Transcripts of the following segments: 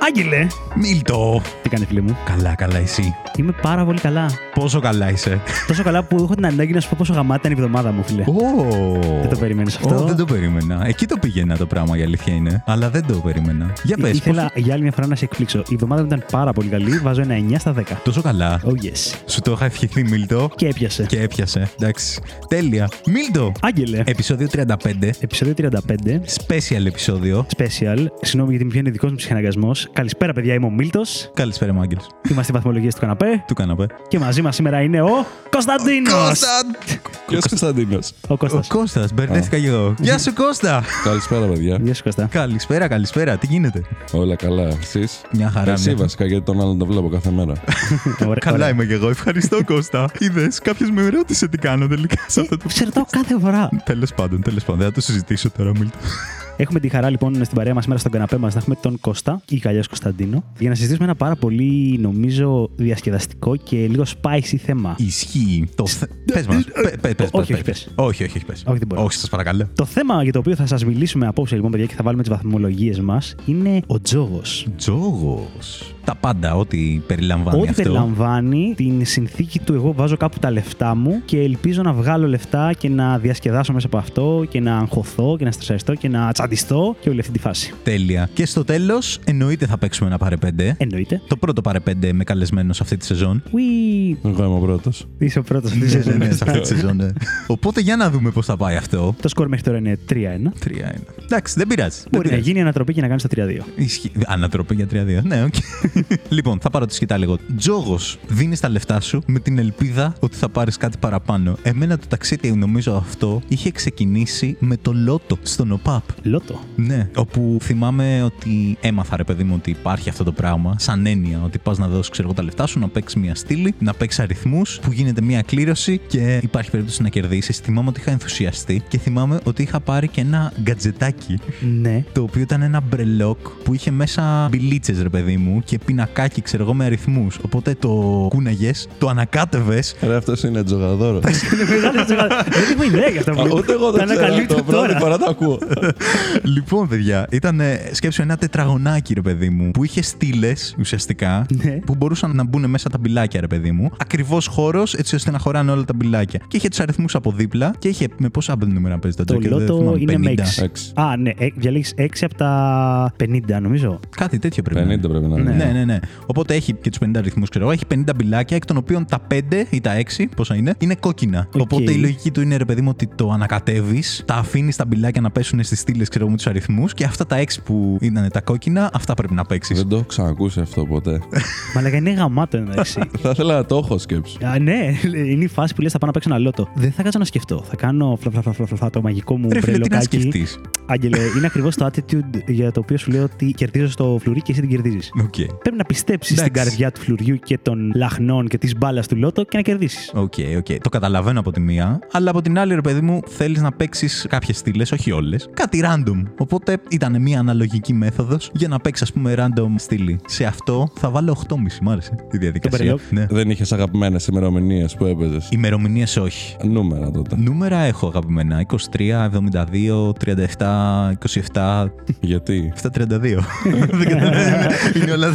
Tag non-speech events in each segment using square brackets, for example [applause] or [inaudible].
Άγγελε! Μίλτο! Τι κάνει, φίλε μου; Καλά, καλά, εσύ. Είμαι πάρα πολύ καλά. Πόσο καλά είσαι. Τόσο καλά που έχω την ανάγκη να σου πω πόσο γαμάτι ήταν η εβδομάδα μου, φίλε. Ω. Δεν το περίμενες αυτό; Ω, δεν το περίμενα. Εκεί το πήγαινα το πράγμα, η αλήθεια είναι. Αλλά δεν το περίμενα. Για πες. Ήθελα για άλλη μια φορά να σε εκπλήξω. Η εβδομάδα μου ήταν πάρα πολύ καλή. Βάζω ένα 9 στα 10. Τόσο καλά. Oh yes. Σου το είχα ευχηθεί, Μίλτο. Και έπιασε. Και έπιασε. Εντάξει. Τέλεια. Μίλτο! Άγγελε. Επισόδιο 35. Επισόδιο 35. Special επεισόδιο. Special. Συγγνώμη γιατί μου βγαίνει δικός μου ψυχαναγκασμός. Καλησπέρα, παιδιά. Είμαι ο Μίλτος. Καλησπέρα, Μάγκελ. Είμαστε βαθμολογίες του καναπέ. Του κάναπε. Και μαζί μας σήμερα είναι ο Κωνσταντίνος. Ποιο Κωνσταντίνο. Ο Ο Κώστας. Κώστας, μπερδεύτηκα και εγώ. Γεια σου, Κώστα! Καλησπέρα, παιδιά. Γεια σου, Κώστα. Καλησπέρα, καλησπέρα. Τι γίνεται; Όλα καλά, εσείς; Μια χαρά. Εσύ μια- βασικά, γιατί τον άλλον τον βλέπω κάθε μέρα. [laughs] Ωραία, Καλά ωραία. είμαι και εγώ. Ευχαριστώ, Κώστα. Είδες, κάποιος με ρώτησε τι κάνω τελικά σε αυτό το. Σε ρωτάω κάθε φορά. Τέλος πάντων, τέλος πάντων. Δεν θα το συζητήσω τώρα, Μίλτος. Έχουμε τη χαρά λοιπόν στην παρέα μας σήμερα στον καναπέ μας να έχουμε τον Κώστα ή καλιά Κωνσταντίνο για να συζητήσουμε ένα πάρα πολύ νομίζω διασκεδαστικό και λίγο spicy θέμα. Ισχύει. Το Πες μας. Όχι, όχι, πες. Όχι, όχι, όχι, πες. Όχι, δεν μπορώ. Όχι, σας παρακαλώ. Το θέμα για το οποίο θα σας μιλήσουμε απόψε λοιπόν, παιδιά, και θα βάλουμε τις βαθμολογίες μας είναι ο τζόγος. Τζόγος. Τα πάντα, ό,τι περιλαμβάνει Ό,τι αυτό. περιλαμβάνει την συνθήκη του εγώ βάζω κάπου τα λεφτά μου και ελπίζω να βγάλω λεφτά και να διασκεδάσω μέσα από αυτό και να αγχωθώ και να στρεσαριστώ και να τσαντιστώ και όλη αυτή τη φάση. Τέλεια. Και στο τέλος, εννοείται θα παίξουμε ένα παρε πέντε. Εννοείται. Το πρώτο παρε πέντε με καλεσμένους σε αυτή τη σεζόν. Ουί, Εγώ είμαι ο πρώτος. είσαι ο πρώτος αυτή τη Ναι, σεζόν. ναι, σε αυτή τη σεζόν. ναι. Οπότε για να δούμε πώς θα πάει αυτό. Το σκορ μέχρι τώρα είναι 3-1. 3-1. Εντάξει, δεν πειράζει. δεν Μπορεί να πειράζει. γίνει ανατροπή και να κάνεις το 3-2. Ισχύει. Ανατροπή για 3-2. Ναι, οκ. Λοιπόν, θα πάρω τη σκυτάλη λίγο. Τζόγος, δίνεις τα λεφτά σου με την ελπίδα ότι θα πάρεις κάτι παραπάνω. Εμένα το ταξίδι, νομίζω αυτό, είχε ξεκινήσει με το λότο στον ΟΠΑΠ. Λότο. Ναι, όπου θυμάμαι ότι έμαθα ρε παιδί μου ότι υπάρχει αυτό το πράγμα, σαν έννοια ότι πας να δώσεις ξέρω εγώ τα λεφτά σου, να παίξεις μια στήλη, να παίξεις αριθμούς, που γίνεται μια κλήρωση και υπάρχει περίπτωση να κερδίσεις. Θυμάμαι ότι είχα ενθουσιαστεί και θυμάμαι ότι είχα πάρει και ένα γκατζετάκι Ναι. το οποίο ήταν ένα μπρελόκ που είχε μέσα μπιλίτσες, ρε παιδί μου, και πινακάκι, ξέρω εγώ, με αριθμούς. Οπότε το κούναγε, το ανακάτευες. Ρε, αυτός είναι τζογαδόρο. Είναι μεγάλο τζογάδι. Δεν έχω ιδέα για αυτό που Α, λέτε. Ούτε εγώ Τα δεν ξέρω. ανακαλύπτω Το πρώτη τώρα. φορά το ακούω. [laughs] λοιπόν, παιδιά, ήταν σκέψου ένα τετραγωνάκι, ρε παιδί μου, που είχε στήλες ουσιαστικά, Ναι. που μπορούσαν να μπουν μέσα τα μπιλάκια, ρε παιδί μου. Ακριβώς χώρος, έτσι ώστε να χωράνε όλα τα μπιλάκια. Και είχε τους αριθμούς από δίπλα και είχε με πόσα νούμερα παίζει το Το τζόκερ. δεν λότο θυμάμαι, είναι με 50. 6. Έξι. Α, ναι, ε, διαλέγεις 6 από τα 50, νομίζω. Κάτι τέτοιο πρέπει 50 να είναι. πρέπει να είναι. Ναι, ναι, ναι. Οπότε έχει και τους 50 αριθμούς, ξέρω εγώ. Έχει 50 μπιλάκια, εκ των οποίων τα 5 ή τα 6, πόσα είναι, είναι κόκκινα. Οκ. Οπότε η λογική του είναι, ρε παιδί μου, ότι το ανακατεύεις, τα αφήνεις τα μπιλάκια να πέσουν στις στήλες, ξέρω εγώ, με τους αριθμούς και αυτά τα 6 που ήταν τα κόκκινα, αυτά πρέπει να παίξεις. Δεν το έχω ξανακούσει αυτό ποτέ. [laughs] Μαλάκα είναι γαμάτο εντάξει. [laughs] Θα ήθελα να το έχω σκέψη. Α, ναι, είναι η φάση που λες: Θα πάω να παίξω ένα λότο. Δεν θα κάτσω να σκεφτώ. Θα κάνω φλα, φλα, φλα, φλα, φλα, το μαγικό μου Ρε φίλε, τι να μπρελοκάκι. σκεφτείς; Άγγελε, είναι ακριβώς το attitude για το οποίο σου λέω ότι κερδίζω στο φλουρί και εσύ την κερδίζεις. Οκ. Πρέπει να πιστέψεις στην Εντάξει. καρδιά του φλουριού και των λαχνών και της μπάλας του λότο και να κερδίσεις. OK, OK. Το καταλαβαίνω από τη μία, αλλά από την άλλη, ρε παιδί μου, θέλεις να παίξεις κάποιες στήλες, όχι όλες. Κάτι random. Οπότε ήταν μια αναλογική μέθοδος για να παίξεις, ας πούμε, random στήλη. Σε αυτό θα βάλω 8,5. Μ' άρεσε τη διαδικασία. μπρελόκ. Ναι. Δεν είχες αγαπημένες ημερομηνίες που έπαιζες; Ημερομηνίες όχι. Νούμερα τότε. Νούμερα έχω αγαπημένα. 23, 72, 37, 27, Γιατί; 732. [laughs] Δεν καταλαβαίνω. [laughs] Είναι όλα.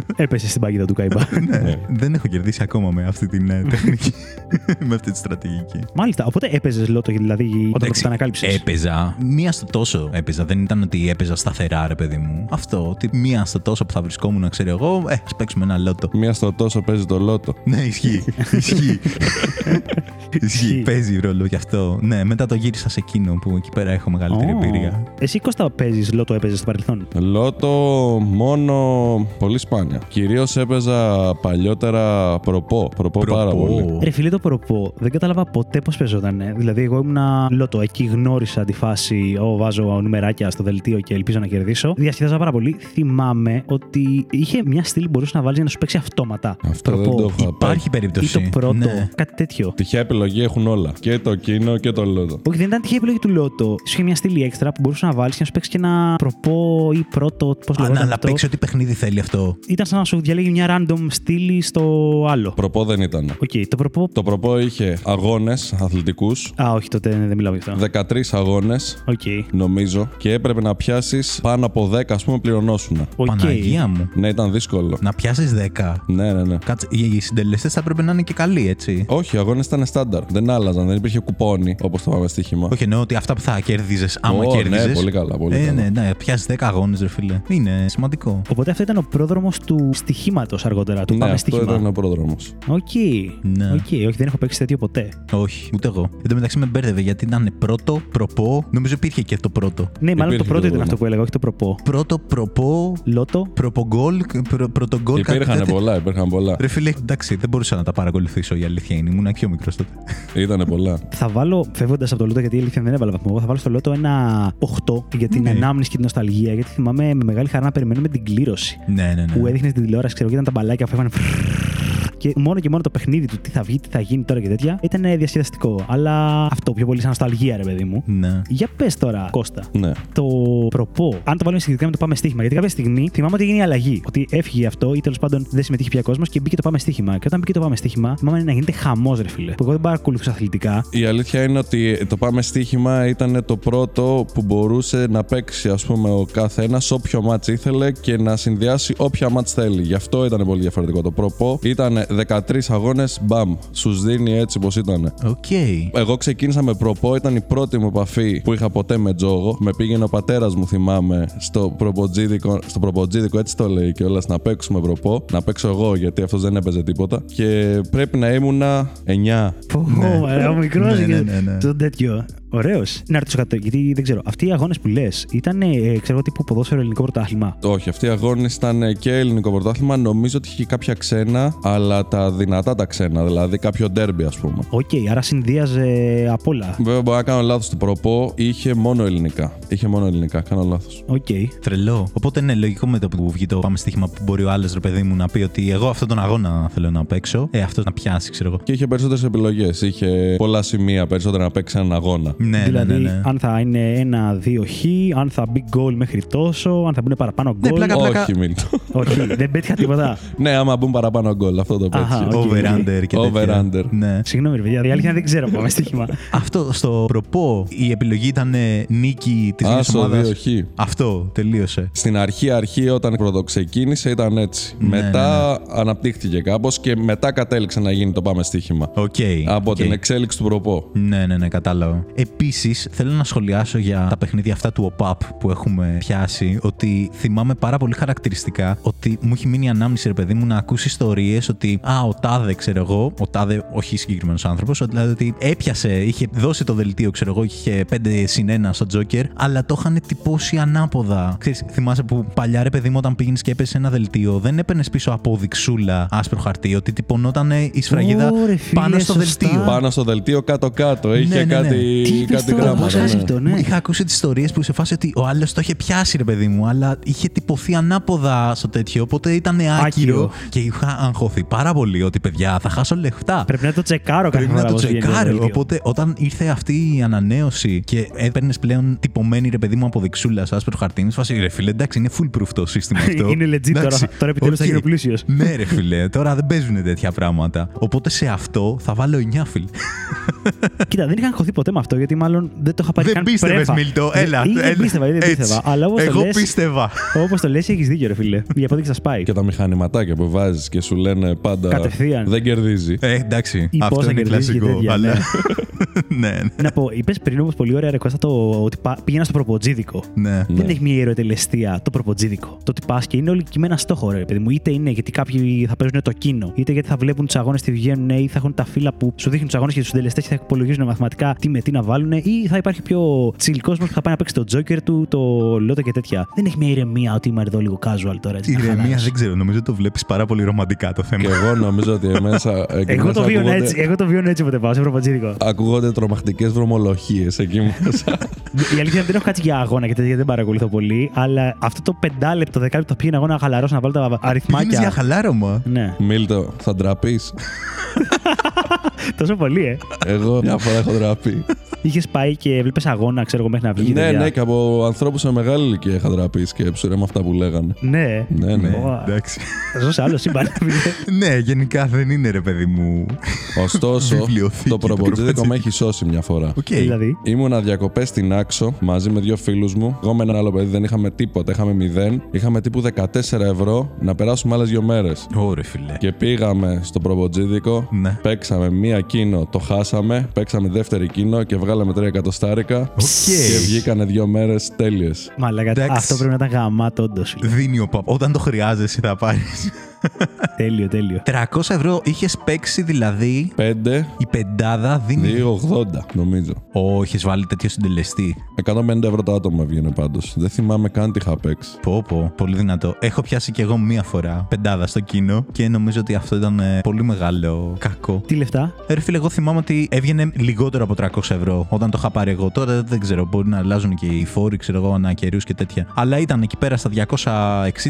Έπεσε στην παγίδα του Καϊμπά. [laughs] Ναι, δεν έχω κερδίσει ακόμα με αυτή την ε, τεχνική. [laughs] με αυτή τη στρατηγική. Μάλιστα, οπότε έπαιζες λότο, δηλαδή όταν το Εντάξει, ανακάλυψες; Έπαιζα. Μία στο τόσο έπαιζα. Δεν ήταν ότι έπαιζα σταθερά, ρε παιδί μου. Αυτό. Ότι μία στο τόσο που θα βρισκόμουν, ξέρω εγώ, ε, ας παίξουμε ένα λότο. Μία στο τόσο παίζει το λότο. Ναι, ισχύει. [laughs] ισχύει. ισχύει. Παίζει ρόλο γι' αυτό. Ναι, μετά το γύρισα σε εκείνο που εκεί πέρα έχω μεγαλύτερη εμπειρία. Εσύ Κώστα παίζεις λότο, έπαιζες στο παρελθόν; Λότο μόνο πολύ σπάνια. Κυρίως έπαιζα παλιότερα προπό. Προπό πάρα Προπό. πολύ. Ρε φίλε το προπό, δεν κατάλαβα ποτέ πώς παίζονταν. Δηλαδή, εγώ ήμουνα λότο, εκεί γνώρισα τη φάση. Ω, βάζω νουμεράκια στο δελτίο και ελπίζω να κερδίσω. Διασκεδάζα πάρα πολύ. Θυμάμαι ότι είχε μια στήλη που μπορούσες να βάλεις για να σου παίξει αυτόματα. Αυτό δεν Προπό. το είχα Υπάρχει Ή περίπτωση. το πρώτο, Ναι. κάτι τέτοιο. Τυχαία επιλογή έχουν όλα. Και το κίνο και το λότο. Όχι, δεν ήταν τυχαία επιλογή του Λότο. Σου είχε μια στήλη έξτρα που μπορούσες να βάλεις και να σου παίξει και ένα προπό ή πρώτο. Πώς Α, λεγόταν να, να αυτό. παίξει ό,τι παιχνίδι θέλει αυτό. Ήταν Ήταν σαν να σου διαλέγει μια random στήλη στο άλλο. Προπό δεν ήταν. Οκ, το προπό. Το προπό είχε αγώνες αθλητικούς, Α, όχι, τότε δεν μιλάω γι' αυτό. 13 αγώνες, Οκ. νομίζω, και έπρεπε να πιάσεις πάνω από 10, ας πούμε, πληρωνόσουνα. Οκ. Παναγία μου. Ναι, ήταν δύσκολο. Να πιάσεις 10. Ναι, ναι, ναι. Κάτσε, οι συντελεστές θα έπρεπε να είναι και καλοί, έτσι. Όχι, οι αγώνες ήταν στάνταρ. Δεν άλλαζαν, δεν υπήρχε κουπόνι όπως το πάμε στοίχημα. Όχι, εννοώ ότι αυτά που θα κέρδιζες άμα Ω, κέρδιζες. Ναι, πολύ καλά. Πολύ ε, καλά. ναι, ναι, πιάσεις 10 αγώνες, ρε φίλε. Είναι σημαντικό. Οπότε αυτό ήταν ο πρόδρομος του στοιχήματος αργότερα. Του ναι, πάμε αυτό στοίχημα. ήταν ο πρόδρομος. Οκ. Ναι. Οκ, όχι, δεν έχω παίξει τέτοιο ποτέ. Όχι, ούτε εγώ. Εν τω μεταξύ με μπέρδευε γιατί ήταν πρώτο, προπό. Νομίζω υπήρχε και το πρώτο. Ναι, μάλλον το Υπήρχε πρώτο το ήταν δούλο. αυτό που έλεγα, όχι το προπό. Πρώτο, προπό, Λότο. προπογκόλ, προ, πρωτογκόλ. κάτι Υπήρχαν τέτοιο. πολλά, υπήρχαν πολλά. Ρε φίλε, εντάξει, δεν μπορούσα να τα παρακολουθήσω η αλήθεια είναι. Ήμουν πιο μικρός τότε. Ήτανε πολλά. Θα βάλω, φεύγοντας από το Λότο, γιατί η αλήθεια δεν έβαλα βαθμό. Εγώ θα βάλω στο Λότο ένα 8 για την Ναι. ανάμνηση και την νοσταλγία. Γιατί θυμάμαι με μεγάλη χαρά να περιμένουμε την κλήρωση. ναι, ναι, ναι. Που έδειχνε την τηλεόραση, ξέρω, και ήταν τα μπαλάκια που έφανε. Και μόνο και μόνο το παιχνίδι του, τι θα βγει, τι θα γίνει τώρα και τέτοια, ήταν διασκεδαστικό. Αλλά αυτό πιο πολύ σαν νοσταλγία, ρε παιδί μου. Ναι. Για πες τώρα, Κώστα, Ναι. το προπό, αν το βάλουμε συγκεκριμένα με το πάμε στοίχημα. Γιατί κάποια στιγμή θυμάμαι ότι έγινε η αλλαγή. Ότι έφυγε αυτό ή τέλος πάντων δεν συμμετείχε πια κόσμος και μπήκε το πάμε στοίχημα. Και όταν μπήκε το πάμε στοίχημα, θυμάμαι να γίνεται χαμός, ρε φίλε. Που εγώ δεν παρακολουθούσα αθλητικά. Η αλήθεια είναι ότι το πάμε στοίχημα ήταν το πρώτο που μπορούσε να παίξει ας πούμε ο καθένας όποιο μάτς ήθελε και να συνδυάσει όποια μάτς θέλει. Γι' αυτό ήταν πολύ διαφορετικό. Το προπό ήταν 13 αγώνες, μπαμ, σου δίνει έτσι πως ήταν. Οκ. Εγώ ξεκίνησα με προπό, ήταν η πρώτη μου επαφή που είχα ποτέ με τζόγο. Με πήγαινε ο πατέρας μου, θυμάμαι, στο προποτζίδικο, στο προποτζίδικο έτσι το λέει κιόλας, να παίξουμε προπό. Να παίξω εγώ, γιατί αυτός δεν έπαιζε τίποτα. Και πρέπει να ήμουνα 9. Πω, Ναι. ο μικρός Ναι, και ναι, ναι, ναι. το τέτοιο. Ωραίος. Να ρωτήσω κάτι, γιατί δεν ξέρω. Αυτοί οι αγώνες που λες ήταν, ε, ξέρω εγώ, τύπου ποδόσφαιρο ελληνικό πρωτάθλημα; Όχι, αυτοί οι αγώνες ήταν και ελληνικό πρωτάθλημα. Νομίζω ότι είχε κάποια ξένα, αλλά τα δυνατά τα ξένα. Δηλαδή κάποιο ντέρμπι, ας πούμε. Οκ, άρα συνδύαζε απ' όλα. Βέβαια, μπορεί να κάνω λάθος. Το προπό είχε μόνο ελληνικά. Είχε μόνο ελληνικά, κάνω λάθος. Οκ. Τρελό. Οπότε είναι λογικό με το που βγήκε το πάμε στοίχημα που μπορεί ο άλλος ρε παιδί μου να πει ότι εγώ αυτόν τον αγώνα θέλω να παίξω. Ε, αυτός να πιάσει, ξέρω εγώ. Και είχε περισσότερες επιλογές. Είχε πολλά σημεία περισσότερα να παίξει έναν αγώνα. Ναι, δηλαδή, ναι, ναι. ναι. αν θα είναι ένα-δύο χ, αν θα μπει γκολ μέχρι τόσο, αν θα μπουν παραπάνω Ναι, γκολ. πλάκα, πλάκα. Όχι, Μίλτο. Όχι, δεν πέτυχα τίποτα. [laughs] ναι, άμα μπουν παραπάνω γκολ, αυτό το Αχα, πέτυχε. OK. Over under και Over τέτοια. under. Ναι. Συγγνώμη, ρε παιδιά, η αλήθεια είναι δεν ξέρω πάμε στοίχημα. [laughs] Αυτό στο προπό η επιλογή ήταν ε, νίκη της Άσο ομάδας. 2 χ. Αυτό τελείωσε. Στην αρχή, αρχή, όταν πρωτοξεκίνησε, ήταν έτσι. Ναι, μετά αναπτύχθηκε κάπως και μετά κατέληξε να γίνει το πάμε στοίχημα. Οκ. Από οκ. την εξέλιξη του προπό. Ναι, ναι, ναι, κατάλαβα. Επίσης, θέλω να σχολιάσω για τα παιχνίδια αυτά του ΟΠΑΠ που έχουμε πιάσει. Ότι θυμάμαι πάρα πολύ χαρακτηριστικά ότι μου έχει μείνει η ανάμνηση, ρε παιδί μου, να ακούσει ιστορίες ότι Α, ο Τάδε, ξέρω εγώ, ο Τάδε, όχι συγκεκριμένος άνθρωπος, δηλαδή ότι έπιασε, είχε δώσει το δελτίο, ξέρω εγώ, είχε 5 συν 1 στο Τζόκερ, αλλά το είχαν τυπώσει ανάποδα. Ξέρεις, θυμάσαι που παλιά, ρε παιδί μου, όταν πήγαινες και έπαιζες ένα δελτίο, δεν έπαιρνες πίσω αποδειξούλα άσπρο χαρτί, ότι τυπωνόταν η σφραγίδα Ω, ρε φίλε, πάνω στο σωστά. δελτίο. Πάνω στο δελτίο κάτω-κάτω. Είχε Ναι, ναι, ναι. κάτι, Τι είπες κάτι τώρα, γράμματα. πώς χάσει ναι. αυτό, ναι. Μου Είχα ακούσει τις ιστορίες που σε φάση ότι ο άλλος το είχε πιάσει, ρε παιδί μου, αλλά είχε τυπωθεί ανάποδα στο τέτοιο. Οπότε ήταν άκυρο. Άκυρο. Και είχα αγχωθεί πάρα πολύ ότι παιδιά θα χάσω λεφτά. Πρέπει να το τσεκάρω κάθε Πρέπει φορά να το πώς βγαίνει τσεκάρω. δελτίο. Οπότε όταν ήρθε αυτή η ανανέωση και έπαιρνες πλέον τυπωμένη ρε παιδί μου αποδειξούλα, άσπρο χαρτί, είναι σε φάση ρε φίλε, εντάξει, είναι foolproof το σύστημα [laughs] αυτό. Είναι legit τώρα. Εντάξει, Τώρα επιτέλους θα οκ. γίνω πλούσιος. Ναι, ρε φίλε, τώρα δεν παίζουν τέτοια πράγματα. Οπότε σε αυτό θα βάλω 9 φίλε. Κοίτα, δεν είχα αγχωθεί ποτέ με αυτό γιατί μάλλον δεν το είχα πάρει Δεν καν πίστευες, πρέφα. Μίλτο. Δεν- Έλα. ή Δεν έλα. πίστευα, ή δεν Έτσι. πίστευα. Αλλά όπως το Εγώ λε. πίστευα. Όπως το λες, έχεις δίκιο, ρε φίλε. Η απόδειξη θα σπάει. Και τα μηχανηματάκια που βάζεις και σου λένε πάντα. Κατευθείαν. Δεν κερδίζει. Ε, εντάξει. Ή αυτό πόσα είναι κερδίζει και κλασικό. τέτοια, αλλά... ναι. [laughs] ναι, ναι. Να πω, είπες πριν όμως πολύ ωραία ρε Κώστα, το ότι πα- πήγαινα στο προποτζίδικο. ναι. Δεν έχει μια ιεροτελεστία το προποτζίδικο. Το ότι πας και είναι όλοι και με ένα στόχο, ρε παιδί μου. Είτε είναι γιατί κάποιοι θα παίζουν το κίνο, είτε γιατί θα βλέπουν τους αγώνες τι βγαίνουν, ή θα έχουν τα φύλλα που σου δείχνουν τους αγώνες και τους συντελεστές και θα υπολογίζουν μαθηματικά τι με τι να βάλουν, ή θα υπάρχει πιο chill κόσμος που θα πάει να παίξει το Joker του, το Lotto και τέτοια. Δεν έχει μια ηρεμία ότι είμαι εδώ λίγο casual τώρα. Έτσι, να Ηρεμία χαλάρωσω. δεν ξέρω. Νομίζω το βλέπεις πάρα πολύ ρομαντικά το θέμα. Και εγώ νομίζω ότι μέσα. εκεί Εγώ μέσα το βίωνα ακούγονται- έτσι, εγώ το βίωνα έτσι όποτε πάω σε προποτζίδικο. Ακούγονται τρομακτικές δρομολογίες εκεί μέσα. Η αλήθεια είναι ότι δεν έχω κάτσει για αγώνα και τέτοια, γιατί δεν παρακολουθώ πολύ. Αλλά αυτό το πεντάλεπτο, δεκάλεπτο πήγαινα εγώ να χαλαρώσω, να βάλω τα Πήγαινες για αριθμάκια. χαλάρωμα. Ναι, Μίλτο, θα ντραπείς; [laughs] τόσο πολύ, ε. Εγώ μια φορά έχω ντραπεί. Είχες πάει και έβλεπε αγώνα, ξέρω εγώ, μέχρι να βγει. Ναι, παιδιά. ναι, και από ανθρώπους σε μεγάλη ηλικία είχα δραπείς σκέψου ρε με αυτά που λέγανε. Ναι. Ναι, ναι. Ω, Εντάξει. Θα ζω σε άλλο σύμπαν. ναι, γενικά δεν είναι ρε παιδί μου. Ωστόσο, Βιβλιοθήκη το του προποτζίδικο με προποτζίδικου. έχει σώσει μια φορά. Οκ. δηλαδή; Ήμουνα διακοπές στην Άξο μαζί με δύο φίλους μου. Εγώ με ένα άλλο παιδί δεν είχαμε τίποτα, είχαμε μηδέν. Είχαμε τύπου 14 ευρώ να περάσουμε άλλες δύο μέρες. Ωρε φιλέ. Και πήγαμε στο προποτζίδικο. Ναι. Παίξαμε μία κίνο, το χάσαμε. Παίξαμε δεύτερη κίνο και βγάλαμε τρία εκατοστάρικα. Οκ. Και βγήκανε δύο μέρες τέλειες. Μαλάκα, Εντάξει. αυτό πρέπει να ήταν γαμάτο, όντως. Δίνει ο παπ. Όταν το χρειάζεσαι θα πάρεις. [laughs] τέλειο, τέλειο. 300 ευρώ είχες παίξει δηλαδή 5, η πεντάδα δίνει. 2,80 νομίζω. Όχι, έχει βάλει τέτοιο συντελεστή. 150 ευρώ το άτομο βγαίνει πάντως. Δεν θυμάμαι καν τι είχα παίξει. Πω, πω, πολύ δυνατό. Έχω πιάσει κι εγώ μία φορά πεντάδα στο κοινό και νομίζω ότι αυτό ήταν ε, πολύ μεγάλο κακό. Τι λεφτά; Ε, Ρε φίλε, εγώ θυμάμαι ότι έβγαινε λιγότερο από 300 ευρώ όταν το είχα πάρει εγώ. Τώρα δεν ξέρω, μπορεί να αλλάζουν και οι φόροι, ξέρω εγώ, ανά καιρούς και τέτοια. Αλλά ήταν εκεί πέρα στα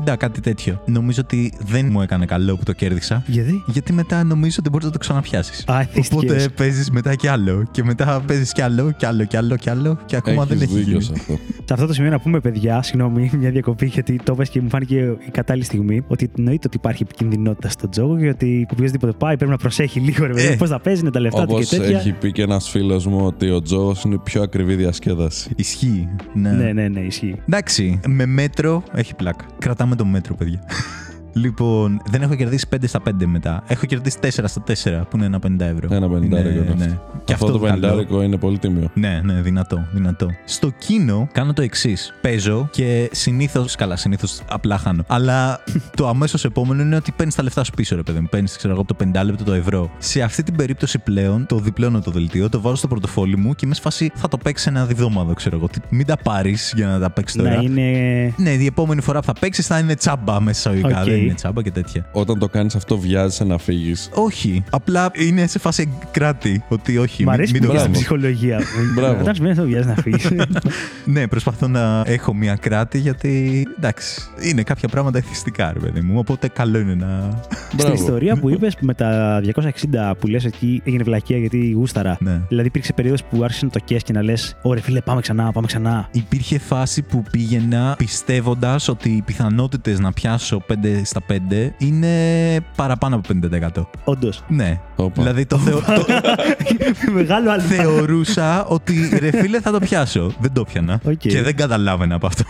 260, κάτι τέτοιο. Νομίζω ότι δεν μου έκανε καλό που το κέρδισα. Γιατί; Γιατί μετά νομίζω ότι μπορείς να το ξαναπιάσεις. Α, εθίστηκες. Οπότε παίζεις μετά κι άλλο. Και μετά παίζεις κι άλλο, κι άλλο, κι άλλο, κι άλλο. Και ακόμα δεν Έχεις έχει δίκιο γίνει. σε αυτό. [laughs] Σε αυτό το σημείο να πούμε, παιδιά, συγγνώμη, μια διακοπή γιατί το είπες και μου φάνηκε η κατάλληλη στιγμή. Ότι εννοείται ότι υπάρχει επικινδυνότητα στον τζόγο και ότι οποιοδήποτε πάει πρέπει να προσέχει λίγο, ρε παιδί. Ε. Πώς θα παίζει, είναι τα λεφτά του Όπως και τέτοια. έχει πει και ένας φίλος μου ότι ο Τζόγος είναι η πιο ακριβή διασκέδαση. Ισχύει. Ναι. Ναι, ναι, ναι, ισχύει. Εντάξει, με μέτρο έχει πλάκα. Κρατάμε το μέτρο, παιδιά. [laughs] λοιπόν, δεν έχω κερδίσει 5 στα 5 μετά. Έχω κερδίσει 4 στα 4, που είναι ένα 50 ευρώ. Ένα 50 ναι, ευρώ είναι ναι. αυτό. Και αυτό, αυτό, το καλό. 50 είναι πολύ τίμιο. Ναι, ναι, δυνατό, δυνατό. Στο κίνο κάνω το εξής. Παίζω και συνήθως. Καλά, συνήθως απλά χάνω. Αλλά [laughs] το αμέσως επόμενο είναι ότι παίρνεις τα λεφτά σου πίσω, ρε παιδί μου. Παίρνεις, ξέρω εγώ, από το 5 λεπτό το ευρώ. Σε αυτή την περίπτωση πλέον το διπλώνω το δελτίο, το βάζω στο πορτοφόλι μου και είμαι σε φάση θα το παίξω σε μια βδομάδα, ξέρω εγώ. Τι- Μην τα πάρεις για να τα παίξεις τώρα. Να είναι. Ναι, η επόμενη φορά που θα παίξεις θα είναι τσάμπα μέσα εισαγωγικά. Οκ. Δεν είναι τσάμπα και τέτοια. Όταν το κάνεις αυτό, βιάζεσαι να φύγεις. Όχι. Απλά είναι σε φάση κράτη. Ότι όχι. Μ' μην- αρέσει μην που το βγάζει κάνεις. ψυχολογία. Μπράβο. Όταν σημαίνει αυτό, βιάζεις να φύγεις. [laughs] Ναι, προσπαθώ να έχω μια κράτη γιατί. Εντάξει. Είναι κάποια πράγματα εθιστικά, ρε παιδί μου. Οπότε καλό είναι να. Στην ιστορία που είπες με τα 260 που λες εκεί έγινε βλακεία γιατί γούσταρα. Ναι. Δηλαδή υπήρξε περίοδος που άρχισε να το κες και να λες: Ωραία, φίλε, πάμε ξανά, πάμε ξανά. Υπήρχε φάση που πήγαινα πιστεύοντας ότι οι πιθανότητες να πιάσω 5 στα 5 είναι παραπάνω από 50%. Όντως. Ναι. Όπα. Δηλαδή το, θεω... το [laughs] Μεγάλο αλφα. θεωρούσα ότι ρε φίλε θα το πιάσω. Δεν το πιανα. Οκ. Και δεν καταλάβαινα από αυτό.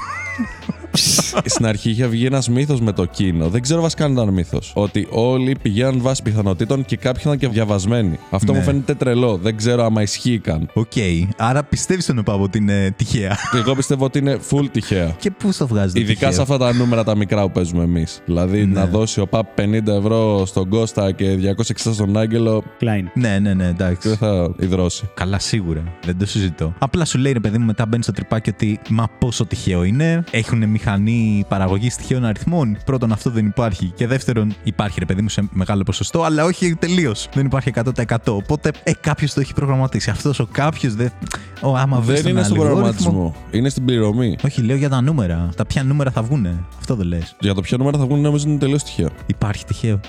Στην αρχή είχε βγει ένας μύθος με το κίνο. Δεν ξέρω βασικά αν ήταν μύθος. Ότι όλοι πηγαίναν βάσει πιθανοτήτων και κάποιοι ήταν και διαβασμένοι. Αυτό Ναι. μου φαίνεται τρελό. Δεν ξέρω άμα ισχύει καν. Οκ. Άρα πιστεύεις τον ΟΠΑΠ ότι είναι τυχαία. Και εγώ πιστεύω ότι είναι full τυχαία. Και πού το βγάζεις το Ειδικά τυχαίο; σε αυτά τα νούμερα τα μικρά που παίζουμε εμείς. Δηλαδή Ναι. να δώσει ο ΠΑΠ 50 ευρώ στον Κώστα και 260 στον Άγγελο, Κλάιν. Ναι, ναι, ναι, εντάξει. δεν θα υδρώσει. Καλά, σίγουρα. Δεν το συζητώ. Απλά σου λέει ρε παιδί μου, μετά μπαίνει στο τρυπάκι ότι μα πόσο τυχαίο είναι. Έχουν μηχανή παραγωγή τυχαίων αριθμών. Πρώτον, αυτό δεν υπάρχει. Και δεύτερον, υπάρχει ρε παιδί μου σε μεγάλο ποσοστό, αλλά όχι τελείως. Δεν υπάρχει 100%. Οπότε, ε, κάποιος το έχει προγραμματίσει. Αυτός ο κάποιος δεν. Ο, άμα βρεις δεν τον είναι στον αλγόριθμο- προγραμματισμό. Είναι στην πληρωμή. Όχι, λέω για τα νούμερα. Τα ποια νούμερα θα βγουνε. Αυτό δεν λες. Για το ποιο νούμερα θα βγουν νομίζω είναι τελείως τυχαίο. Υπάρχει τυχαίο.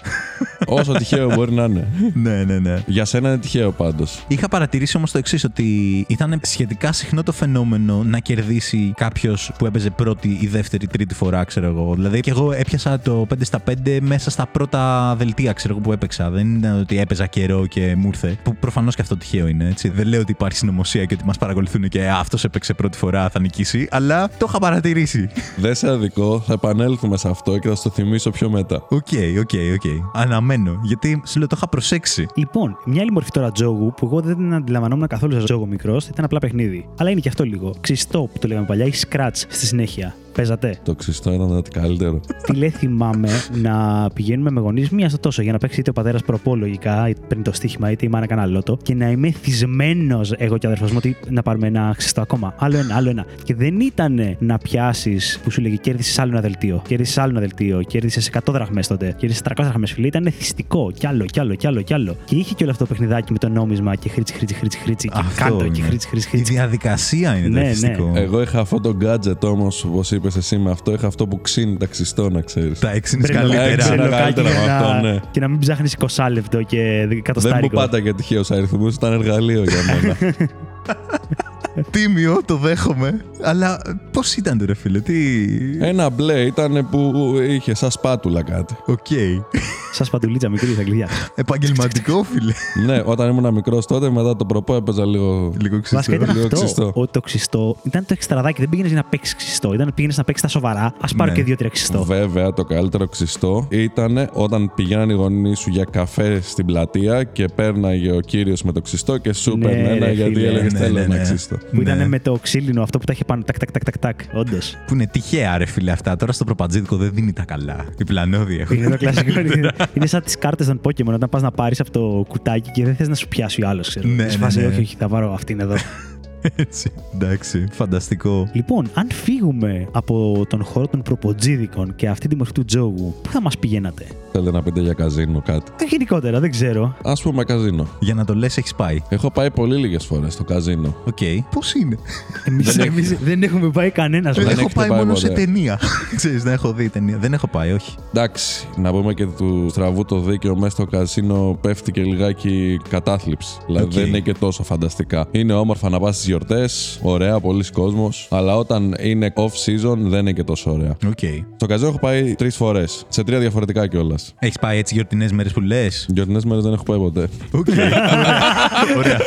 Όσο τυχαίο μπορεί να είναι. [laughs] ναι, ναι, ναι. Για σένα είναι τυχαίο πάντως. Είχα παρατηρήσει όμως το εξής, ότι ήταν σχετικά συχνό το φαινόμενο να κερδίσει κάποιος που έπαιζε πρώτη ή δεύτερη, τρίτη φορά, ξέρω εγώ. Δηλαδή, και εγώ έπιασα το 5 στα 5 μέσα στα πρώτα δελτία, ξέρω εγώ, που έπαιξα. Δεν είναι ότι έπαιζα καιρό και μου ήρθε. Που προφανώς και αυτό τυχαίο είναι, έτσι. Δεν λέω ότι υπάρχει συνωμοσία και ότι μας παρακολουθούν και αυτός έπαιξε πρώτη φορά, θα νικήσει. Αλλά το είχα παρατηρήσει. Δεν σε αδικώ, θα επανέλθουμε σε αυτό και θα σου το θυμίσω πιο μετά. OK, OK, OK. Αναμένω. Γιατί σου λέω το είχα προσέξει. Λοιπόν, μια άλλη μορφή τώρα τζόγου που εγώ δεν την αντιλαμβανόμουν καθόλου σαν τζόγο μικρός, ήταν απλά παιχνίδι. Αλλά είναι και αυτό λίγο. Ξυστό που το λέγαμε παλιά ή scratch στη συνέχεια. Παίζατε; Το ξυστό ήταν ότι καλύτερο. Τι λέει, θυμάμαι να πηγαίνουμε με γονείς μία στο τόσο για να παίξει είτε ο πατέρας προπό λογικά, είτε πριν το στοίχημα, είτε η μάνα κανένα λότο και να είμαι εθισμένος εγώ και ο αδερφός μου ότι να πάρουμε ένα ξυστό ακόμα. Άλλο ένα, άλλο ένα. Και δεν ήταν να πιάσεις που σου έλεγε κέρδισες άλλο ένα δελτίο, κέρδισες άλλο ένα δελτίο, κέρδισες 100 δραχμές τότε, κέρδισες 300 δραχμές φίλε. Ήταν εθιστικό κι άλλο, κι άλλο, κι άλλο, κι άλλο. Και είχε και όλο αυτό το παιχνιδάκι με το νόμισμα και χρίτσι, χρίτσι, χρίτσι, χρίτσι. Και Αυτό κάτω και είναι. χρήτσι, χρήτσι, Η χρήτσι. διαδικασία είναι Ναι, το ναι. εθιστικό. Εγώ είχα αυτό το gadget όμως, όπως είπες εσύ με αυτό, είχα αυτό που ξύνει τα ξυστό, να ξέρεις. Τα έξινε Μπρελο- καλύτερα. Έξινα μπρελοκάκι καλύτερα για με να- αυτό, ναι. Και να μην ψάχνεις 20 λεπτό και Δεν μου εκατοστάρικο. πάτα για τυχαίους αριθμούς, ήταν εργαλείο για μένα. [laughs] Τίμιο, το δέχομαι. Αλλά πώς ήταν το ρε φίλε, τι. Ένα μπλε ήταν που είχε σαν σπάτουλα κάτι. Οκ. Σα παντουλίτσα μικρή στα κλειδιά. Επαγγελματικό, φίλε. ναι, όταν ήμουν μικρός τότε, μετά το προπό έπαιζα λίγο. Λίγο Βασικά ξύστο. ήταν λίγο αυτό. ξυστό. Ότι το ξυστό ήταν το εξτραδάκι. Δεν πήγαινες για να παίξεις ξυστό. Ήταν πήγαινες να παίξεις τα σοβαρά. Α πάρω Ναι. και δύο-τρία ξυστό. Βέβαια, το καλύτερο ξυστό ήταν όταν πηγαίναν οι γονείς σου για καφέ στην πλατεία και πέρναγε ο κύριος με το ξυστό και σου Ναι, παίρνε ένα ρε, γιατί φίλε. έλεγες Ναι, θέλω ναι, ένα ναι. ξύστο. Που ήταν Ναι. με το ξύλινο αυτό που τα είχε πάνω. Τακ, τακ, τακ, τακ, τακ. Όντως. Που είναι τυχαία, ρε φίλε αυτά. Τώρα στο προπατζίδικο δεν δίνει τα καλά. Η πλανόδια έχω. Είναι το κλασικό. [laughs] είναι- είναι σαν τις κάρτες των Pokémon όταν πας να πάρεις από το κουτάκι και δεν θες να σου πιάσει ο άλλος. Ναι, Σε ναι, φάση, ναι. όχι, όχι, θα πάρω αυτήν εδώ. [laughs] Έτσι. Εντάξει, φανταστικό. λοιπόν, αν φύγουμε από τον χώρο των προπατζίδικων και αυτή τη μορφή του τζόγου, πού θα μας πηγαίνατε; Θέλετε να πείτε για καζίνο κάτι; Ε, Γενικότερα, δεν ξέρω. Ας πούμε καζίνο. Για να το λες, έχεις πάει. Έχω πάει πολύ λίγες φορές στο καζίνο. Οκ. Πώς είναι; Εμείς Δεν εμείς δεν έχουμε πάει κανένας. Δεν έχω έχετε πάει πάει μόνο σε ποτέ. ταινία. [laughs] Ξέρεις, να έχω δει ταινία. Δεν έχω πάει, όχι. Εντάξει, να πούμε και του στραβού το δίκαιο μέσα στο καζίνο πέφτει και λιγάκι κατάθλιψη. Δηλαδή Οκ. δεν είναι και τόσο φανταστικά. Είναι όμορφα να πας στις γιορτές, ωραία, πολύς κόσμος. Αλλά όταν είναι off season δεν είναι και τόσο ωραία. Οκ. Στο καζίνο έχω πάει τρεις φορές. Σε τρία διαφορετικά κιόλας. Έχεις πάει έτσι γιορτινές μέρες που λες; Γιορτινές μέρες δεν έχω πάει ποτέ. Οκ. [laughs] Ωραία.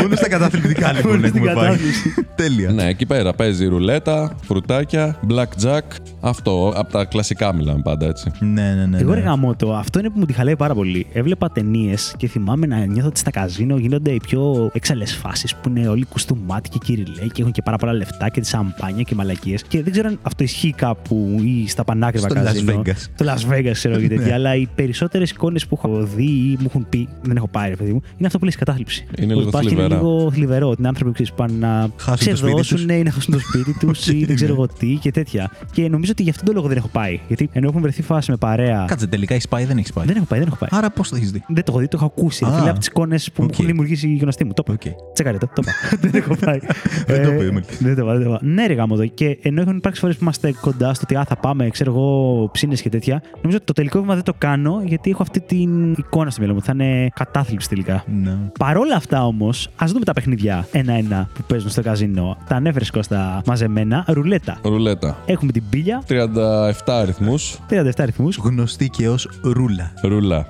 Μόνο στα καταθλιπτικά λοιπόν Μόνο στην έχουμε πάει. κατάθλιψη. Τέλεια. ναι, εκεί πέρα παίζει ρουλέτα, φρουτάκια, blackjack. Αυτό, από τα κλασικά μιλάμε πάντα έτσι. Ναι, ναι, ναι. Εγώ ναι. ρε γαμώτο, αυτό είναι που μου τη χαλάει πάρα πολύ. Έβλεπα ταινίες και θυμάμαι να νιώθω ότι στα καζίνο γίνονται οι πιο έξαλλε φάσεις που είναι όλοι κουστούμάτοι και κυριλέ και έχουν και πάρα πολλά λεφτά και τη σαμπάνια και μαλακίες. Και δεν ξέρω αν αυτό ισχύει κάπου ή στα πανάκριβα Στο Las καζίνο. Vegas. Στο Las Vegas, ξέρω και [laughs] τέτοια. αλλά οι περισσότερες εικόνες που έχω δει ή μου έχουν πει, δεν έχω πάρει, ρε παιδί μου, είναι αυτό που λέει κατάθλιψη. Είναι Που λίγο υπάρχει θλιβερά. λίγο θλιβερό. Ότι είναι άνθρωποι που ξέρεις, πάνε να Χάσουν το σπίτι ξεδώσουν τους. ή να χάσουν το σπίτι [laughs] τους ή δεν ξέρω εγώ τι και τέτοια. Και νομίζω ότι γι' αυτόν τον λόγο δεν έχω πάει. Γιατί ενώ έχουν βρεθεί φάση με παρέα. Κάτσε, τελικά έχεις πάει, δεν έχεις πάει; Δεν έχω πάει, δεν έχω πάει. Άρα πώς το έχεις δει; Δεν το έχω δει, το έχω ακούσει. Α. ρε φίλε, από τις εικόνες που μου Οκ. έχουν δημιουργήσει οι γνωστοί μου. Το είπα. Οκ. Τσεκάρε το, το είπα. [laughs] δεν έχω πάει. Δεν το Ε, είπε, Εμίλ. Δεν το είπα, δεν το είπα. Ναι, ρε γαμώτο. Και ενώ έχουν υπάρξει φορές που είμαστε κοντά στο ότι α, θα πάμε, ξέρω εγώ, ψήνεσαι και τέτοια, νομίζω ότι το τελικό βήμα δεν το κάνω γιατί έχω αυτή την εικόνα στο μυαλό μου. Θα είναι κατάθλιψη τελικά. Ναι. Παρόλα αυτά όμως, ας δούμε τα παιχνίδια ένα-ένα που παίζουν στο καζίνο. Τα ανέφερες Κώστα μαζεμένα. Ρουλέτα. Ρουλέτα. Έχουμε την μπίλια, 37 αριθμούς. 37 αριθμούς. Γνωστή και ως ρούλα. Ρούλα.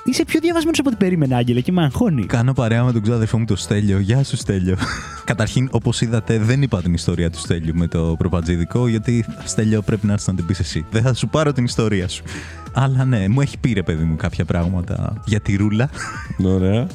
Ω, Είσαι πιο διαβασμένος από ό,τι περίμενα, Άγγελε, και με αγχώνει. Κάνω παρέα με τον ξάδερφό μου το Στέλιο. Γεια σου, Στέλιο. [laughs] Καταρχήν, όπως είδατε, δεν είπα την ιστορία του Στέλιου με το προπατζίδικο, γιατί Στέλιο πρέπει να έρθεις να την πεις εσύ. Δεν θα σου πάρω την ιστορία σου. Αλλά ναι, μου έχει πει ρε παιδί μου κάποια πράγματα για τη ρούλα. Ωραία.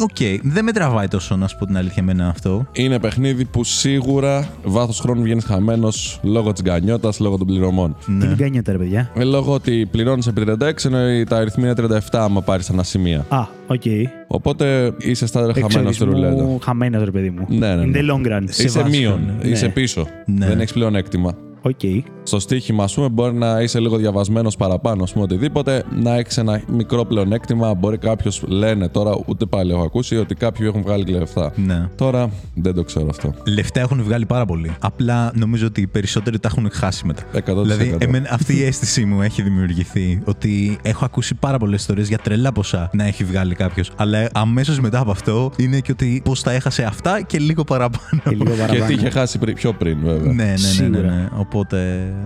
Οκ, δεν με τραβάει τόσο να σου πω την αλήθεια εμένα αυτό. Είναι παιχνίδι που σίγουρα βάθος χρόνου βγαίνει χαμένος λόγω της γκανιότα, λόγω των πληρωμών. Τι Ναι. την κάνει τώρα, παιδιά; Ε, λόγω ότι πληρώνεις επί 36 ενώ τα αριθμοί είναι 37 άμα πάρεις ένα σημεία. Α, οκ. Οπότε είσαι στάνταρ χαμένος στη ρουλέτα. Εξ ορισμού χαμένος, ρε παιδί μου. Ναι, ναι, In ναι. the long run. Σε Είσαι βάζουν, μείον, ναι. είσαι πίσω. Ναι. Δεν έχεις πλεονέκτημα. Οκ. Στο στοίχημα, ας πούμε, μπορεί να είσαι λίγο διαβασμένος παραπάνω, ας πούμε, οτιδήποτε, να έχεις ένα μικρό πλεονέκτημα. Μπορεί κάποιος, λένε τώρα, ούτε πάλι έχω ακούσει, ότι κάποιοι έχουν βγάλει και λεφτά. Ναι. Τώρα δεν το ξέρω αυτό. Λεφτά έχουν βγάλει πάρα πολύ. Απλά νομίζω ότι οι περισσότεροι τα έχουν χάσει μετά. 100%. Δηλαδή, εμένα, αυτή η αίσθηση μου έχει δημιουργηθεί ότι έχω ακούσει πάρα πολλές ιστορίες για τρελά ποσά να έχει βγάλει κάποιος. Αλλά αμέσως μετά από αυτό είναι και ότι πώς τα έχασε αυτά και λίγο παραπάνω. Και λίγο παραπάνω. Γιατί είχε χάσει πρι- πιο πριν, βέβαια. ναι, ναι, ναι, ναι, Σίγουρα. ναι. Οπότε.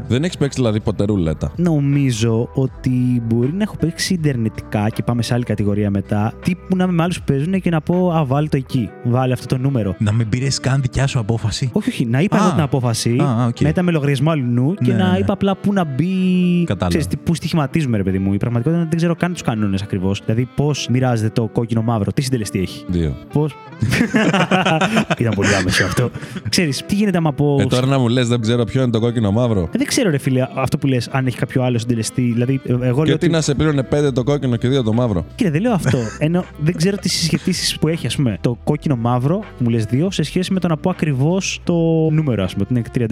Δεν έχεις παίξει δηλαδή ποτέ ρουλέτα; Νομίζω ότι μπορεί να έχω παίξει ιντερνετικά και πάμε σε άλλη κατηγορία μετά. Τύπου να είμαι με άλλους που παίζουν και να πω Α, βάλει το εκεί. Βάλε αυτό το νούμερο. Να μην πήρες καν δικιά σου απόφαση; Όχι, όχι. Να είπα Α. εγώ την απόφαση, Α, οκ. να ήταν με λογαριασμό αλλουνού και Ναι, να ναι, ναι. είπα απλά πού να μπει. Κατάλαβα. Ξέρεις, τι- πού στοιχηματίζουμε, ρε παιδί μου. Η πραγματικότητα είναι ότι δεν ξέρω καν τους κανόνες ακριβώς. Δηλαδή, πώς μοιράζεται το κόκκινο μαύρο, τι συντελεστή έχει. Δύο. Πώ. [laughs] Ήταν πολύ άμεσο αυτό. Ξέρεις, τι γίνεται άμα πω. Ε, τώρα να μου λες, δεν ξέρω ποιο είναι το κόκκινο μαύρο. Ε, δεν ξέρω, ρε φίλε, αυτό που λες, αν έχει κάποιο άλλο συντελεστή. Δηλαδή, ε, εγώ Και λέω. ότι ότι- να σε πλήρωνε 5 το κόκκινο και 2 το μαύρο. Κύριε, δεν λέω αυτό. [laughs] Ενώ δεν ξέρω τις συσχετίσεις που έχει, ας πούμε, το κόκκινο μαύρο, που μου λες 2, σε σχέση με το να πω ακριβώς το νούμερο, ας πούμε, ότι είναι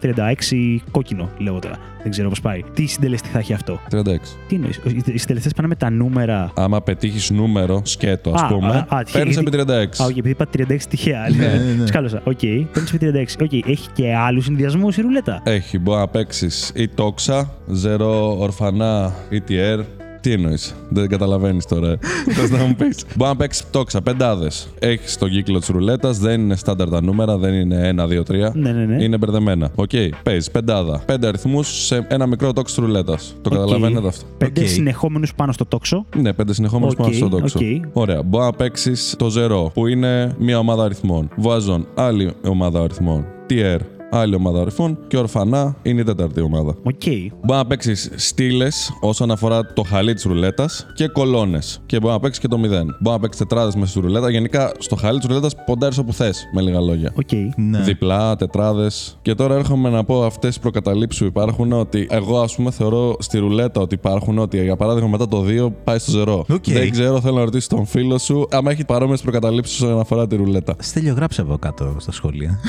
37-36 κόκκινο, λέω τώρα. Δεν ξέρω πώς πάει. Τι συντελεστή θα έχει αυτό; 36. Τι εννοείς, Οι συντελεστές πάνε με τα νούμερα. Άμα πετύχεις νούμερο, σκέτο, Α, ας πούμε, α, α, παίρνεις γιατί- επί 36. Α, όχι, επειδή είπα 36 τυχαία. Ναι, ναι, ναι. Σκάλωσα. Οκ, παίρνεις με 36. Οκ, έχει και άλλους συνδυασμούς η ρουλέτα. Έχει, μπορεί να παίξεις ή τόξα, 0 ορφανά tiers, Τι εννοείς. Δεν καταλαβαίνεις τώρα. [laughs] Θες να μου πεις. Μπορεί να παίξεις τόξα, πεντάδες. Έχεις τον κύκλο της ρουλέτας, δεν είναι στάνταρ τα νούμερα, δεν είναι 1, 2, 3. Ναι, ναι, ναι. Είναι μπερδεμένα. OK, okay. παίζεις πεντάδα. Πέντε αριθμούς σε ένα μικρό τόξο της ρουλέτας. Το Οκ. καταλαβαίνετε αυτό. Πέντε Οκ. συνεχόμενους πάνω στο τόξο. Ναι, πέντε συνεχόμενους Οκ, πάνω στο τόξο. οκ. Ωραία. Μπορεί να παίξεις το ζερό, που είναι μία ομάδα αριθμών. Voisins, άλλη ομάδα αριθμών. Tiers, άλλη ομάδα αριθμών. Και ορφανά είναι η τέταρτη ομάδα. Οκ. Μπορεί να παίξεις στήλες όσον αφορά το χαλί της ρουλέτας και κολόνες. Και μπορεί να παίξεις και το 0. Μπορεί να παίξεις τετράδες μέσα στη ρουλέτα. Γενικά στο χαλί της ρουλέτας ποντάρεις όπου θες, με λίγα λόγια. Οκ. Ναι. Διπλά, τετράδες. Και τώρα έρχομαι να πω αυτές τις προκαταλήψεις που υπάρχουν. Ότι εγώ, ας πούμε, θεωρώ στη ρουλέτα ότι υπάρχουν. Ότι για παράδειγμα μετά το 2 πάει στο 0. Οκ. Δεν ξέρω, θέλω να ρωτήσω τον φίλο σου άμα έχει παρόμοιες προκαταλήψεις όσον αφορά τη ρουλέτα. Στέλιο, γράψε εδώ κάτω στα σχόλια.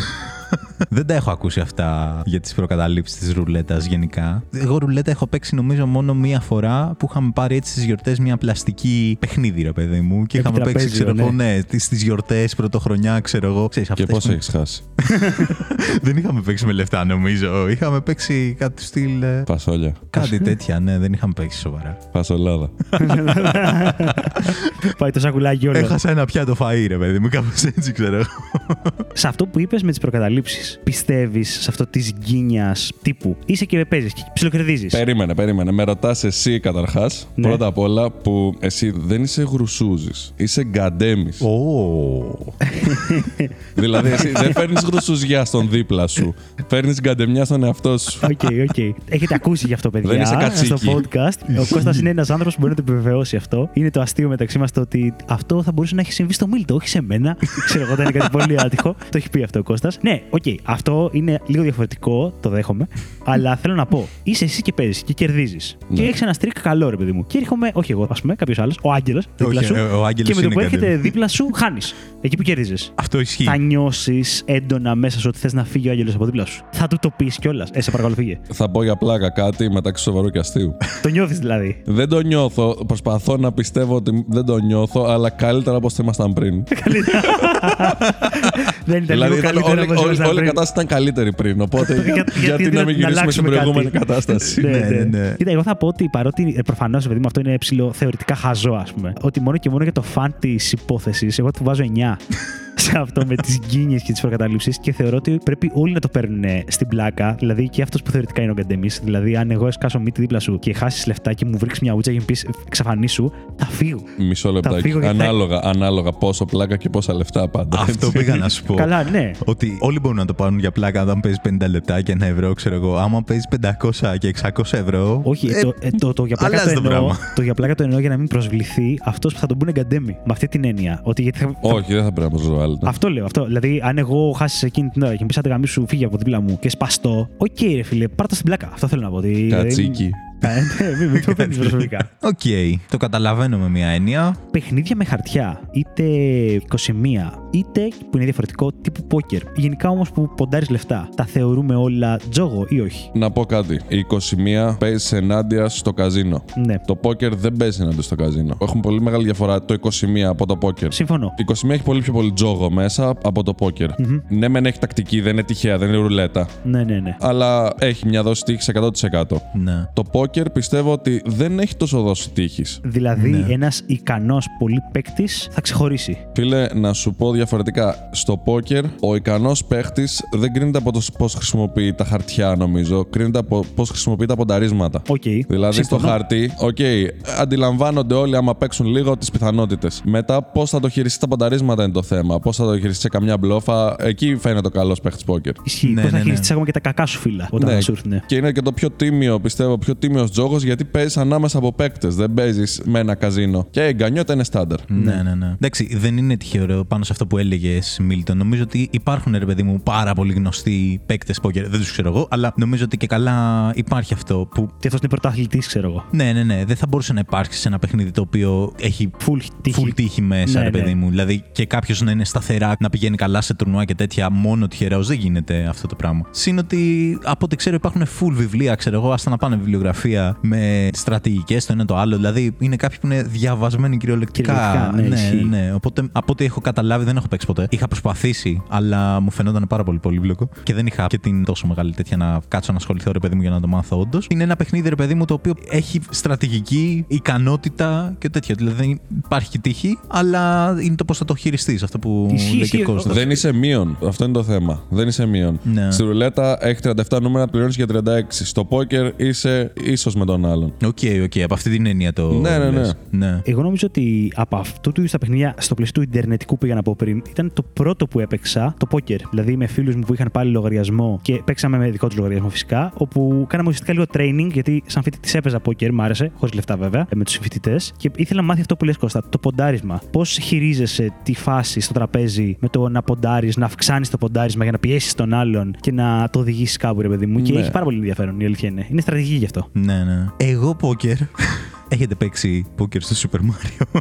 [laughs] Δεν τα έχω ακούσει αυτά για τις προκαταλήψεις της ρουλέτας γενικά. Εγώ ρουλέτα έχω παίξει νομίζω μόνο μία φορά που είχαμε πάρει έτσι στις γιορτές μια πλαστική παιχνίδι, ρε παιδί μου. Και είχαμε παίξει, Επιτραπέζιο, ξέρω εγώ, ναι. ναι, στι γιορτές, πρωτοχρονιά, ξέρω εγώ. Ξέρεις, Και αυτές πώς που- έχεις χάσει. [laughs] Δεν είχαμε παίξει με λεφτά, νομίζω. Είχαμε παίξει κάτι του στυλ. ε, Φασόλια. Κάτι τέτοια, ναι, δεν είχαμε παίξει σοβαρά. Φασολάδα. [laughs] Πάει το σακουλάκι όλο. Έχασα ένα πιάτο φαΐ, ρε παιδί μου, κάπως έτσι, ξέρω εγώ. Σε αυτό που είπες με τις προκαταλήψεις, πιστεύεις σε αυτό της γκίνιας τύπου. Είσαι και παίζεις και ψιλοκερδίζεις. Περίμενε, περίμενε. Με ρωτάς εσύ καταρχάς, Ναι. πρώτα απ' όλα, που εσύ δεν είσαι γρουσούζης. Είσαι γκαντέμης. Ω. Ναι. [laughs] δηλαδή, εσύ δεν φέρνεις γρουσουζιά στον δίπλα σου. Φέρνεις γκαντεμιά στον εαυτό σου. OK, OK. Έχετε ακούσει γι' αυτό, παιδιά. Δεν είσαι κατσίκι. Στο podcast. Ο Κώστας είναι ένας άνθρωπος που μπορεί να το επιβεβαιώσει αυτό. Είναι το αστείο μεταξύ μας το ότι αυτό θα μπορούσε να έχει συμβεί στο Μίλτο, όχι σε μένα. Ξέρω εγώ, ήταν κάτι πολύ άτυχο. Το έχει πει αυτό ο Κώστας. Ναι, οκ. Αυτό είναι λίγο διαφορετικό, το δέχομαι. αλλά θέλω να πω, είσαι εσύ και παίζεις και κερδίζεις. Ναι. Και έχεις ένα streak καλό, ρε παιδί μου. Και έρχομαι, όχι εγώ, ας πούμε, κάποιος άλλος, ο Άγγελος, δίπλα Όχι, σου. ο- ο Άγγελος και με το είναι που έρχεται κατέβη. δίπλα σου, [laughs] χάνεις. Εκεί που κερδίζει. Αυτό ισχύει. Θα νιώσεις έντονα μέσα σου ότι θες να φύγει ο Άγγελος από δίπλα σου. Θα του το πεις κιόλας. Ε, σε παρακαλώ, φύγε. Θα πω για πλάκα κάτι μεταξύ σοβαρού και αστείου. [laughs] το νιώθεις δηλαδή. δεν το νιώθω. Προσπαθώ να πιστεύω ότι δεν το νιώθω, αλλά καλύτερα από όσο ήμασταν πριν. [laughs] Δεν ήταν δηλαδή, λίγο ήταν καλύτερα όλη, όπως όλη, ήμασταν όλη η πριν. κατάσταση ήταν καλύτερη πριν. Οπότε, Για- γιατί, γιατί να να- μην να γυρίσουμε στην αλλάξουμε προηγούμενη κάτι. κατάσταση. Ναι, Ναι, ναι. ναι, ναι. Κοίτα, εγώ θα πω ότι παρότι προφανώς παιδί μου αυτό είναι ψηλό θεωρητικά χαζό, ας πούμε. Ότι μόνο και μόνο για το φαν της υπόθεσης, εγώ του βάζω 9 σε αυτό με τις γκίνιες και τις προκαταλήψει και θεωρώ ότι πρέπει όλοι να το παίρνουν στην πλάκα. Δηλαδή και αυτός που θεωρητικά είναι ο Γκαντεμής. Δηλαδή, αν εγώ εσκάσω μύτη δίπλα σου και χάσεις λεφτά και μου βρεις μια ούτσα και μου πεις εξαφανίσου, θα φύγω. Μισό λεπτάκι. φύγω γιατί θα- Ανάλογα, ανάλογα πόσο πλάκα και πόσα λεφτά πάντα. Αυτό έτσι. πήγα να σου πω. Καλά, ναι. Ότι όλοι μπορούν να το πάρουν για πλάκα όταν παίζει 50 λεπτά και ένα ευρώ, ξέρω εγώ. Άμα παίζει 500 και 600 ευρώ. Όχι, ε, το, ε, το, το, για πλάκα αλλάζεις το, το εννοώ, πράγμα. το για πλάκα το εννοώ για να μην προσβληθεί αυτός που θα τον πούνε γκαντέμι. Με αυτή την έννοια. Ότι γιατί θα, θα- Όχι, δεν θα πρέπει να προσβάλλεται. Αυτό λέω. Αυτό. Δηλαδή, αν εγώ χάσεις εκείνη την ώρα και μου πει άντε σήκω φύγε από δίπλα μου και σπαστώ, οκ, ρε φίλε, πάρ' το στην πλάκα. Αυτό θέλω να πω. Ότι, Κατσίκι. Ε, ναι, μην, μην το παίρνει προσωπικά. Οκ, το καταλαβαίνω με μια έννοια. Παιχνίδια με χαρτιά, είτε 21, είτε που είναι διαφορετικό τύπου πόκερ. Γενικά όμως που ποντάρεις λεφτά, τα θεωρούμε όλα τζόγο ή όχι; Να πω κάτι. Η 21 παίζεις ενάντια στο καζίνο. Ναι, Το πόκερ δεν παίζεις ενάντια στο καζίνο. Έχουν πολύ μεγάλη διαφορά το 21 από το πόκερ. συμφωνώ. Η 21 έχει πολύ πιο πολύ τζόγο μέσα από το πόκερ. Ναι, μεν έχει τακτική, δεν είναι τυχαία, δεν είναι ρουλέτα. Ναι, ναι, ναι. Αλλά έχει μια δόση τύχης 100%. Ναι. Το πόκερ πιστεύω ότι δεν έχει τόσο δόση τύχης. Δηλαδή, Ναι. ένας ικανός πολύ παίκτης θα ξεχωρίσει. Φίλε, να σου πω διαφορετικά. Στο πόκερ, ο ικανός παίχτης δεν κρίνεται από το πώς χρησιμοποιεί τα χαρτιά, νομίζω. Κρίνεται από πώς χρησιμοποιεί τα πονταρίσματα. Οκ. Δηλαδή στο συμφωνώ. χαρτί, οκ, αντιλαμβάνονται όλοι άμα παίξουν λίγο τις πιθανότητες. Μετά πώς θα το χειριστεί τα πονταρίσματα είναι το θέμα. Πώς θα το χειριστεί σε καμιά μπλόφα. Εκεί φαίνεται ο καλός παίχτης πόκερ. Ισχύει. Ναι, Πώς θα ναι, ναι. χειριστείς ακόμα και τα κακά σου φύλλα όταν θα σου έρθουν. Και είναι και το πιο τίμιο, πιστεύω, πιο τίμιο τζόγος γιατί παίζεις ανάμεσα από παίκτες. Δεν παίζεις με ένα καζίνο. Και η γκανιότα είναι στάνταρ. Ναι, ναι, ναι. Εντάξει, δεν είναι τυχαίο πάνω σε αυτό που έλεγες, Μίλτον. Νομίζω ότι υπάρχουν, ρε παιδί μου, πάρα πολύ γνωστοί παίκτες πόκερ. Δεν τους ξέρω εγώ, αλλά νομίζω ότι και καλά υπάρχει αυτό που. Και αυτός είναι πρωταθλητής, ξέρω εγώ. Ναι, ναι, ναι. Δεν θα μπορούσε να υπάρξει σε ένα παιχνίδι το οποίο έχει Full τύχη. full τύχη μέσα, Ναι, ρε παιδί ναι. μου. Δηλαδή και κάποιος να είναι σταθερά, να πηγαίνει καλά σε τουρνουά και τέτοια, μόνο τυχερός. Δεν γίνεται αυτό το πράγμα. Συν ότι από ό,τι ξέρω υπάρχουν full βιβλία, ξέρω εγώ, άστα να πάνε βιβλιογραφία με στρατηγικές το ένα το άλλο. Δηλαδή είναι κάποιοι που είναι διαβασμένοι κυριολεκτικά. Κυριολεκτικά, ναι, ναι, ισχύει. ναι. Οπότε από ό,τι έχω καταλάβει δεν έχω παίξει ποτέ. Είχα προσπαθήσει, αλλά μου φαινόταν πάρα πολύ πολύπλοκο και δεν είχα και την τόσο μεγάλη τέτοια να κάτσω να ασχοληθώ ρε παιδί μου για να το μάθω όντως. Είναι ένα παιχνίδι ρε παιδί μου το οποίο έχει στρατηγική, ικανότητα και τέτοια. Δηλαδή δεν υπάρχει και τύχη, αλλά είναι το πώς θα το χειριστείς αυτό που Ισχύει, λέει και ισχύει. Κώστας. Δεν είσαι μείον. Αυτό είναι το θέμα. Δεν είσαι μείον. Ναι. Στη ρουλέτα έχει 37 νούμερα, πληρώνεις για 36. Στο πόκερ είσαι ίσως με τον άλλον. OK, OK, από αυτή την έννοια το. Ναι, ναι, ναι. λες. ναι. Εγώ νομίζω ότι από αυτού του είδους τα παιχνίδια, στο πλαίσιο του Ιντερνετικού πήγα να πω πριν, ήταν το πρώτο που έπαιξα το πόκερ. Δηλαδή με φίλους μου που είχαν πάλι λογαριασμό και παίξαμε με δικό τους λογαριασμό φυσικά, όπου κάναμε ουσιαστικά λίγο training, γιατί σαν φοιτητής έπαιζα πόκερ, μ' άρεσε, χωρίς λεφτά βέβαια, με τους συμφοιτητές. Και ήθελα να μάθω αυτό που λες Κώστα, το ποντάρισμα. Πώς χειρίζεσαι τη φάση στο τραπέζι με το να ποντάρεις, να αυξάνεις το ποντάρισμα για να πιέσεις τον άλλον και να το οδηγήσεις κάπου, ρε παιδί μου. Και Ναι. έχει πάρα πολύ ενδιαφέρον, η αλήθεια είναι. Είναι στρατηγική γι' αυτό. Ναι, ναι. Εγώ πόκερ. [laughs] Έχετε παίξει πόκερ στο Super Mario.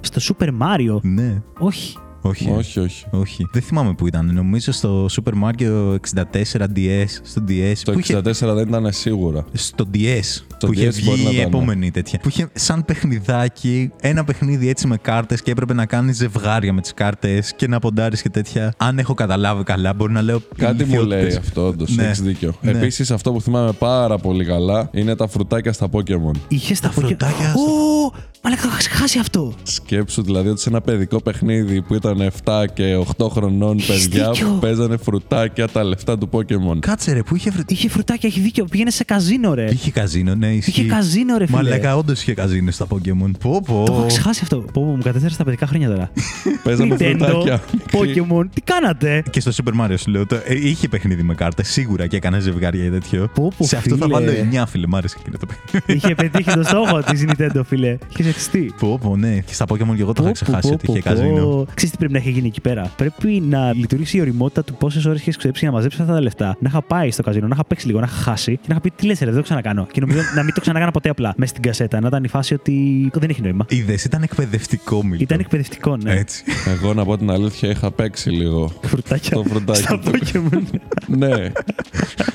Στο Super Mario, ναι. όχι. Όχι. Όχι, όχι. Όχι. Δεν θυμάμαι που ήταν. Νομίζω στο Super Mario 64 DS. Στο DS. Το που είχε- 64 δεν ήταν σίγουρα. Στο DS. Στο που είχε DS μπορεί βγει να η ήταν, ναι. επόμενη τέτοια. Που είχε σαν παιχνιδάκι ένα παιχνίδι έτσι με κάρτες και έπρεπε να κάνει ζευγάρια με τις κάρτες και να ποντάρεις και τέτοια. Αν έχω καταλάβει καλά, μπορεί να λέω. Κάτι μου ηλικιότητες. λέει αυτό, όντως. Ναι. Έχεις δίκιο. Ναι. Επίσης, αυτό που θυμάμαι πάρα πολύ καλά είναι τα φρουτάκια στα Pokémon. Είχες τα φρουτάκια στο- Ω! Μαλάκα, το είχα ξεχάσει αυτό. Σκέψου δηλαδή ότι σε ένα παιδικό παιχνίδι που ήταν 7 και 8 χρονών Έχεις παιδιά δίκιο. που παίζανε φρουτάκια τα λεφτά του Pokémon. Κάτσε ρε, που είχε βρει. Είχε φρουτάκια, έχει δίκιο. Πήγαινε σε καζίνο, ρε. Είχε καζίνο, ναι, ισχύει. Είχε καζίνο, ρε φίλε. Μαλάκα, όντως είχε καζίνο στα Pokémon. Πω, πω. Το είχα ξεχάσει αυτό. Πω, πω, μου κατέθεσε τα παιδικά χρόνια τώρα. [laughs] Παίζαμε Nintendo, φρουτάκια. Pokémon, τι κάνατε; Και στο Super Mario σου λέω, το, ε, είχε παιχνίδι με κάρτες σίγουρα και έκανε ζευγάρια ή τέτοιο. Πω, πω, Σε αυτό θα φίλε. βάλω 9 φίλε, μ' άρεσε εκείνο το [laughs] παιχνίδι. Είχε πετύχει το στόχο της Nintendo, φίλε. Είχε ζεστεί. Πω, πω, ναι. Και στα Pokémon και εγώ το είχα ξεχάσει ότι είχε καζίνο. Ξέρετε τι πρέπει να έχει γίνει εκεί πέρα; Πρέπει να λειτουργήσει η οριμότητα του πόσες ώρες έχει ξέψει για να μαζέψεις αυτά τα λεφτά. Να είχα πάει στο καζίνο, να είχα παίξει λίγο, να είχα χάσει και να είχα πει τι λες, ρε, δεν το ξανακάνω. Και νομίζω να μην το ξανακάνω ποτέ απλά μέσα στην κασέτα. Να ήταν η φάση ότι δεν έχει νόημα. Είδε, ήταν εκπαιδευτικό μιλό. Ήταν εκπαιδευτικό, ναι. Έτσι. Εγώ να πω την αλήθεια, είχα παίξει λίγο. Φρουτάκια. Το φρουτάκι Στα του. Pokémon. ναι.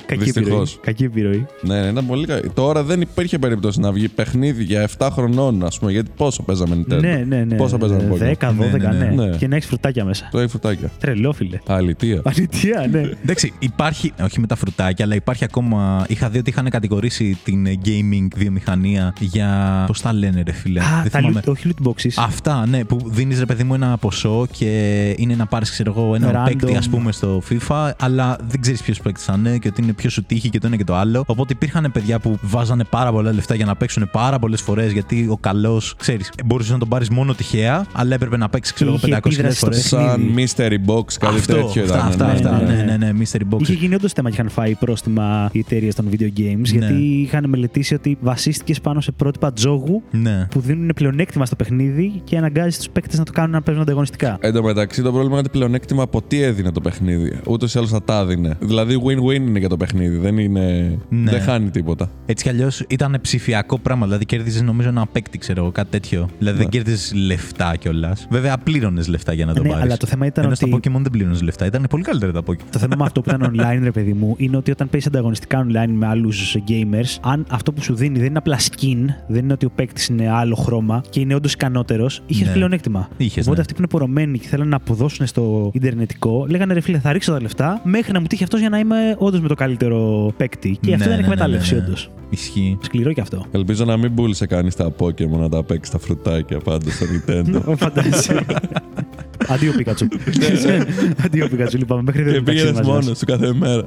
Κακή Δυστυχώς. επιρροή. Κακή επιρροή. Ναι, ναι, ήταν πολύ καλή. Τώρα δεν υπήρχε περίπτωση να βγει παιχνίδι για 7 χρονών, ας πούμε. Γιατί πόσο παίζαμε Nintendo; Ναι, ναι, ναι. Πόσο παίζαμε Pokémon; 10, 12, Ναι, ναι, ναι. ναι. Και να έχεις φρουτάκια μέσα. Το έχει φρουτάκια. Τρελό, φίλε. Αλητία. Αλήθεια, ναι. [laughs] Εντάξει, υπάρχει, όχι με τα φρουτάκια, αλλά υπάρχει ακόμα. Είχα δει ότι είχαν κατηγορήσει την ε, gaming βιομηχανία για. Πώς τα λένε, ρε φίλε. Α, δεν τα θυμάμαι. loot, όχι loot boxes. Αυτά, ναι, που δίνεις ρε παιδί μου ένα ποσό και είναι να πάρεις, ξέρω εγώ, ένα Random. παίκτη, ας πούμε, στο FIFA, αλλά δεν ξέρεις ποιος παίκτης θα είναι και ότι είναι ποιο σου τύχει και το ένα και το άλλο. Οπότε υπήρχαν παιδιά που βάζανε πάρα πολλά λεφτά για να παίξουν πάρα πολλές φορές γιατί ο καλός, ξέρεις, μπορούσες να τον πάρεις μόνο τυχαία, αλλά έπρεπε να παίξεις, ξέρω εγώ, Είχε 500 επίδραση στο φορέ. Σαν mystery box, κάτι Αυτό, τέτοιο αυτά, ήταν. αυτά, ναι, αυτά, ναι. ναι, ναι, ναι, mystery box. Είχε γίνει όντως θέμα και είχαν φάει πρόστιμα οι εταιρείες των video games, Ναι. γιατί είχαν μελετήσει ότι βασίστηκες πάνω σε πρότυπα τζόγου Ναι. που δίνουν πλεονέκτημα στο παιχνίδι και αναγκάζεις τους παίκτες να το κάνουν να παίζουν ανταγωνιστικά. Εν τω μεταξύ, το πρόβλημα είναι ότι πλεονέκτημα από τι έδινε το παιχνίδι. Ούτως ή άλλως θα τα έδινε. Δηλαδή, win-win είναι για το παιχνίδι. Δεν, είναι... Ναι. δεν χάνει τίποτα. Έτσι κι αλλιώς ήταν ψηφιακό πράγμα. Δηλαδή κέρδιζες νομίζω ένα παίκτη, ξέρω εγώ, κάτι τέτοιο. Δηλαδή δεν Ναι. κέρδιζες λεφτά κιόλας. Βέβαια, πλήρωνε λεφτά για να το Ναι, πάρεις. αλλά το θέμα ήταν Ενώ ότι- στα Pokémon δεν πλήρωνες λεφτά. Ήταν πολύ καλύτερα τα Pokémon. Το θέμα με αυτό που ήταν online, ρε παιδί μου, είναι ότι όταν παίζεις ανταγωνιστικά online με άλλους gamers, αν αυτό που σου δίνει δεν είναι απλά skin, δεν είναι ότι ο παίκτης είναι άλλο χρώμα και είναι όντως ικανότερος, είχες Ναι. πλεονέκτημα. Είχες, Οπότε ναι. αυτοί που είναι πορωμένοι και θέλουν να αποδώσουν στο Ιντερνετικό, λέγανε ρε φίλε, θα ρίξω τα λεφτά μέχρι να μου τύχει αυτός για να είμαι όντως με το καλύτερο παίκτη. Και αυτό Ναι, ήταν ναι, ναι, εκμετάλλευση, ναι, ναι. όντως. Ισχύει. Σκληρό κι αυτό. Ελπίζω να μην πούλησε κανείς τα Pokémon να τα παίξει τα φρουτάκια πάντα στο Nintendo. [laughs] Φαντάζεσαι. Αντίο Πίκατσου. Αντίο Πίκατσου, λυπάμαι. Μέχρι και δεν πήγαινε μαζί μας. μόνος του κάθε μέρα.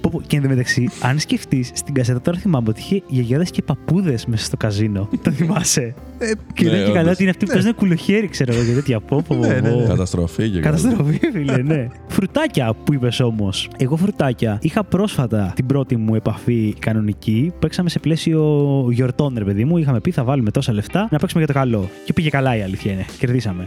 Πω, πω, Και εντωμεταξύ, αν σκεφτείς, στην κασέτα τώρα θυμάμαι ότι είχε γιαγιάδες και παππούδες μέσα στο καζίνο. [laughs] Το θυμάσαι; Ε, Και Ναι, δεν και καλά όντως. ότι είναι αυτοί που παίζουν κουλοχέρι, ξέρω εγώ και τέτοια. Πω, πω, πω, Ναι, ναι, ναι. πω. Καταστροφή και Καταστροφή, φίλε, ναι. φρουτάκια που είπες όμως. Εγώ φρουτάκια. Είχα πρόσφατα την πρώτη μου επαφή κανονική. Παίξαμε σε πλαίσιο γιορτών, ρε παιδί μου. Είχαμε πει θα βάλουμε τόσα λεφτά να παίξουμε για το καλό. Και πήγε καλά η αλήθεια είναι. Κερδίσαμε.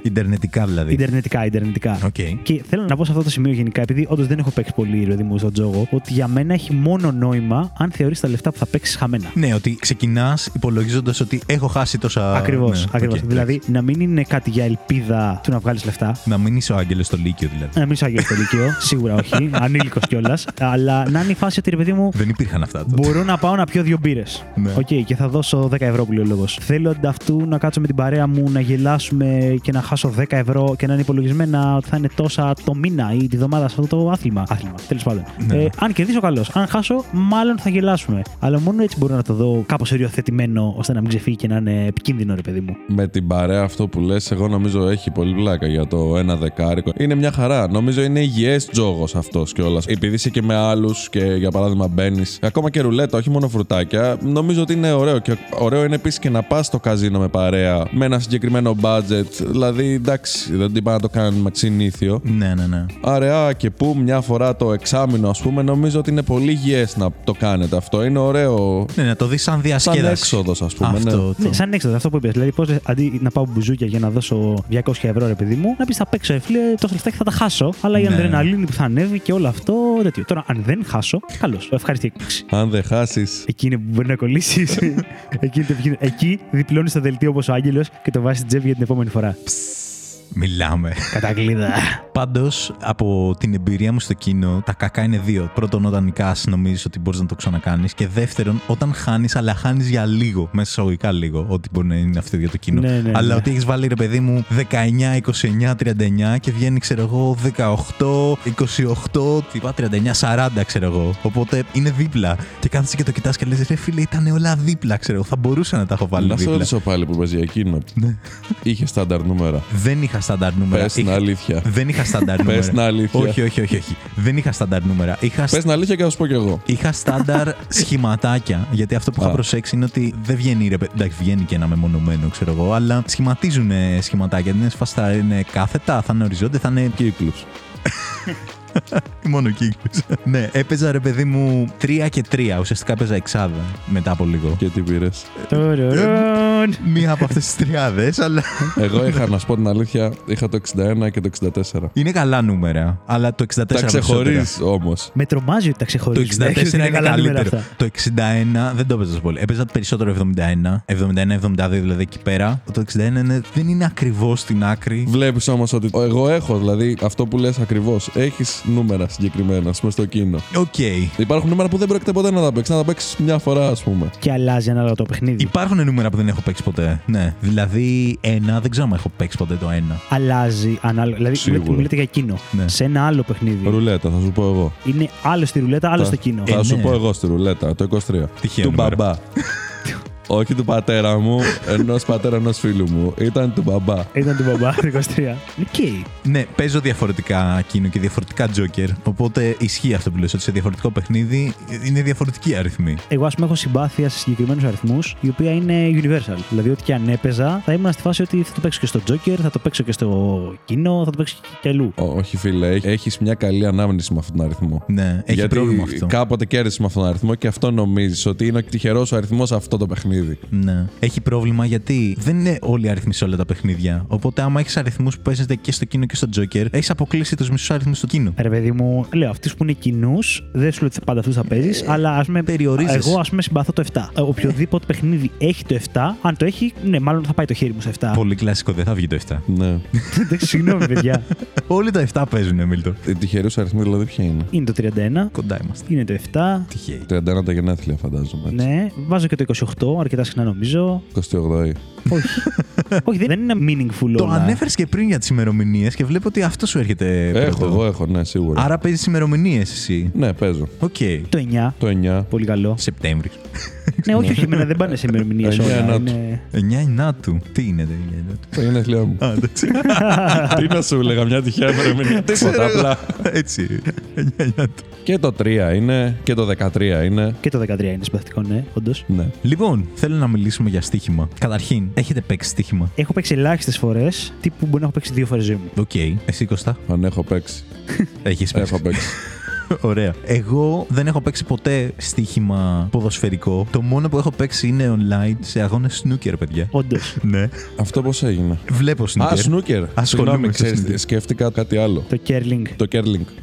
Ιντερνετικά δηλαδή. Ιντερνετικά, ιντερνετικά. Οκ. Και θέλω να πω σε αυτό το σημείο γενικά, επειδή όντως δεν έχω παίξει πολύ ρε παιδί μου στον τζόγο, ότι για μένα έχει μόνο νόημα αν θεωρείς τα λεφτά που θα παίξεις χαμένα. Ναι, ότι ξεκινάς υπολογίζοντας ότι έχω χάσει τόσα. Ακριβώς. Ναι, ακριβώς. οκ, δηλαδή να μην είναι κάτι για ελπίδα του να βγάλεις λεφτά. Να μην είσαι ο Άγγελος στο Λύκειο δηλαδή. Να μην είσαι Άγγελος στο Λύκειο, [laughs] σίγουρα όχι. Ανήλικος κιόλας. Αλλά να είναι η φάση ότι ρε παιδί μου, Δεν υπήρχαν αυτά τότε. Μπορώ να πάω να πιω δύο μπύρες. Ναι. Οκ, και θα δώσω 10 ευρώ που λέει ο λόγος. Θέλω αντ' αυτού να κάτσω με την παρέα μου, να γελάσουμε και να χάσω 10 ευρώ και να είναι υπολογισμένα ότι θα είναι τόσα το μήνα ή τη βδομάδα σε αυτό το άθλημα. Άθλημα, τέλος πάντων. Ναι. Ε, αν κερδίσω, καλώς. Αν χάσω, μάλλον θα γελάσουμε. Αλλά μόνο έτσι μπορώ να το δω κάπως οριοθετημένο ώστε να μην ξεφύγει και να είναι επικίνδυνο, ρε παιδί μου. Με την παρέα αυτό που λες, εγώ νομίζω έχει πολύ πλάκα για το ένα δεκάρικο. Είναι μια χαρά. Νομίζω είναι υγιές τζόγος αυτός κιόλας. Επειδή είσαι και με άλλους και για παράδειγμα μπαίνεις. Ακόμα και ρουλέτα, όχι μόνο φρουτάκια. Νομίζω ότι είναι ωραίο. Και ωραίο είναι επίσης και να πας στο καζίνο με παρέα με ένα συγκεκριμένο budget. Δηλαδή, εντάξει, δεν την πάει να το κάνουμε συνήθιο. Ναι, ναι, ναι. Αραιά και που μια φορά το εξάμεινο, ας πούμε, νομίζω ότι είναι πολύ υγιέ να το κάνετε αυτό. Είναι ωραίο. Ναι, να το δεις σαν Σαν διασκέδαση. έξοδος, ας πούμε. ναι. Αυτό. το- Ναι, σαν έξοδο, αυτό που είπες. Δηλαδή, πώς αντί να πάω μπουζούκια για να δώσω 200 ευρώ, ρε παιδί μου, να πεις θα παίξω, ε, φίλε, τόσα λεφτά και θα τα χάσω. Αλλά η Ναι. αδρεναλίνη που θα ανέβει και όλο αυτό. Τέτοιο. Τώρα, αν δεν χάσω, καλώς. Ευχαριστή έκπληξη. Αν δεν χάσεις. Εκεί είναι που μπορεί να κολλήσεις. [laughs] Εκεί, είναι το επικίνδυνο. Εκεί διπλώνεις το δελτίο όπως ο Άγγελος και το βάζεις στην τσέπη για την επόμενη φορά. Μιλάμε. Κατακλείδα. Πάντως, από την εμπειρία μου στο κοινό, τα κακά είναι δύο. Πρώτον, όταν νικάς νομίζεις ότι μπορείς να το ξανακάνεις. Και δεύτερον, όταν χάνεις, αλλά χάνεις για λίγο. Μέσα εισαγωγικά λίγο. Ό,τι μπορεί να είναι αυτό για το κοινό. Ναι, ναι, αλλά ναι. ότι έχεις βάλει ρε παιδί μου 19, 29, 39 και βγαίνει, ξέρω εγώ, 18, 28, τι είπα, 39, 40, ξέρω εγώ. Οπότε είναι δίπλα. Και κάθεσαι και το κοιτάς και λες, ρε φίλε, ήταν όλα δίπλα, ξέρω εγώ. Θα μπορούσα να τα έχω βάλει Να σε δίπλα. ρωτήσω πάλι που παίζει για εκείνο. Ναι. Είχε στάνταρ νούμερα. Δεν είχα στάνταρ νούμερα. Πες την Είχα- αλήθεια. Δεν είχα στάνταρ νούμερα. Πε την αλήθεια. Όχι, όχι, όχι, όχι. Δεν είχα στάνταρ νούμερα. Είχα, Πες την αλήθεια και θα σου πω κι εγώ. είχα στάνταρ [laughs] σχηματάκια. Γιατί αυτό που είχα Α. προσέξει είναι ότι δεν βγαίνει ρε, παι- Εντάξει, βγαίνει και ένα μεμονωμένο, ξέρω εγώ, αλλά σχηματίζουν ε, σχηματάκια. Δεν είναι σφαστά, θα είναι κάθετα, θα είναι οριζόντια, θα είναι Κύκλου. [laughs] μόνο κύκλους. ναι, έπαιζα ρε παιδί μου 3 και 3. Ουσιαστικά έπαιζα εξάδα μετά από λίγο. Και τι πήρες; Τωρορον. Μία από αυτές τις τριάδες, αλλά. Εγώ είχα, να σου πω την αλήθεια, είχα το 61 και το 64. είναι καλά νούμερα. Αλλά το 64 Τα περισσότερα. ξεχωρίζει όμως. Με τρομάζει ότι τα Το ξεχωρίζει. 64 είναι καλά νούμερα καλύτερο. αυτά. Το 61 δεν το έπαιζα πολύ. Έπαιζα περισσότερο 71. 71-72 δηλαδή εκεί πέρα. Το 61 είναι, δεν είναι ακριβώς στην άκρη. Βλέπεις όμως ότι εγώ έχω, δηλαδή αυτό που λες ακριβώς. Έχεις νούμερα συγκεκριμένα, ας πούμε, στο κίνο. Οκ. Υπάρχουν νούμερα που δεν πρόκειται ποτέ να τα παίξεις. Να τα παίξεις μια φορά, ας πούμε. Και αλλάζει ανάλογα το παιχνίδι. Υπάρχουν νούμερα που δεν έχω παίξει ποτέ. Ναι. Δηλαδή, ένα, δεν ξέρω αν έχω παίξει ποτέ το ένα. Αλλάζει ανάλογα. Δηλαδή, Σίγουρα. μιλάτε- μιλάτε για κίνο. Ναι. Σε ένα άλλο παιχνίδι. Ρουλέτα, θα σου πω εγώ. Είναι άλλο στη ρουλέτα, άλλο Θα- στο κίνο. Θα Ε, σου ναι. πω εγώ στη ρουλέτα, το 23. Τυχαίο του νούμερο. μπαμπά. [laughs] Όχι του πατέρα μου, ενός πατέρα ενός φίλου μου. Ήταν του μπαμπά. Ήταν του μπαμπά, το 23. Οκ. Ναι, παίζω διαφορετικά εκείνο και διαφορετικά τζόκερ. Οπότε ισχύει αυτό που λες, ότι σε διαφορετικό παιχνίδι είναι διαφορετική αριθμή. Εγώ, ας πούμε, έχω συμπάθεια σε συγκεκριμένους αριθμούς, η οποία είναι universal. Δηλαδή, ό,τι και αν έπαιζα, θα ήμουν στη φάση ότι θα το παίξω και στο Joker, θα το παίξω και στο κοινό, θα το παίξω και αλλού. Ό, όχι, φίλε, έχεις μια καλή ανάμνηση με αυτόν τον αριθμό. Ναι, έχει Γιατί πρόβλημα αυτό. κάποτε κέρδισε με αυτόν τον αριθμό και αυτό νομίζεις ότι είναι ο τυχερός ο αριθμός αυτό το παιχνίδι. Ναι. Έχει πρόβλημα γιατί δεν είναι όλοι οι αριθμοί σε όλα τα παιχνίδια. Οπότε, άμα έχεις αριθμούς που παίζετε και στο κοινό και στο Joker, έχεις αποκλείσει τους μισούς αριθμούς στο κοινό. Ρε παιδί μου, λέω αυτούς που είναι κοινούς, δεν σου λέω ότι πάντα αυτούς θα παίζεις, αλλά ας πούμε. περιορίζεσαι. Εγώ, ας πούμε, συμπαθώ το 7. Ε, Οποιοδήποτε παιχνίδι έχει το 7, αν το έχει, ναι, μάλλον θα πάει το χέρι μου στο 7. Πολύ κλασικό, δεν θα βγει το 7. Ναι. Εντάξει, [laughs] συγγνώμη, παιδιά. Όλοι τα 7 παίζουν, Εμίλτο. Οι τυχερούς αριθμοί δηλαδή ποια είναι; Είναι το 31, Κοντά είμαστε. είναι το 7. Τυχαίοι. 31 τα γενέθλια, φαντάζομαι. έτσι. Ναι, βάζω και το 28, αρκετά συχνά νομίζω. 28η. Όχι. [laughs] Όχι, δεν είναι meaningful Το όλα. ανέφερες και πριν για τις ημερομηνίες και βλέπω ότι αυτό σου έρχεται. Έχω, πρώτο. εγώ έχω, ναι, σίγουρα. Άρα παίζεις ημερομηνίες εσύ. Ναι, παίζω. Οκ. Το 9. Το 9. Πολύ καλό. Σεπτέμβρη. Ναι, όχι, όχι, εμένα δεν πάνε σε ημερομηνίες 9 όλα. να Είναι... 9 Ενάτου. Τι είναι το 9 Ενάτου. Τα γενέθλιά μου. Α, εντάξει. [laughs] Τι να σου έλεγα, μια τυχαία ημερομηνία. Τίποτα απλά. Έτσι. 9 Ενάτου. Και το 3 είναι και το 13 είναι. Και το 13 είναι συμπαθητικό, ναι, όντως. Ναι. Λοιπόν, θέλω να μιλήσουμε για στοίχημα. Καταρχήν, έχετε παίξει στοίχημα; Έχω παίξει ελάχιστες φορές, τύπου μπορεί να έχω παίξει δύο φορές ζωή μου. Οκ. Εσύ Κωστά. Αν έχω παίξει. [laughs] Έχεις παίξει. Έχω παίξει. [laughs] Ωραία. Εγώ δεν έχω παίξει ποτέ στοίχημα ποδοσφαιρικό. Το μόνο που έχω παίξει είναι online σε αγώνες snooker, παιδιά. Όντως. [laughs] Ναι. Αυτό πώς έγινε; Βλέπω snooker. Α, σνούκερ. Ασχολούμαι Συγγνώμη, με ξέρεις, snooker. σκέφτηκα κάτι άλλο. Το curling. Το κέρλινγκ. [laughs]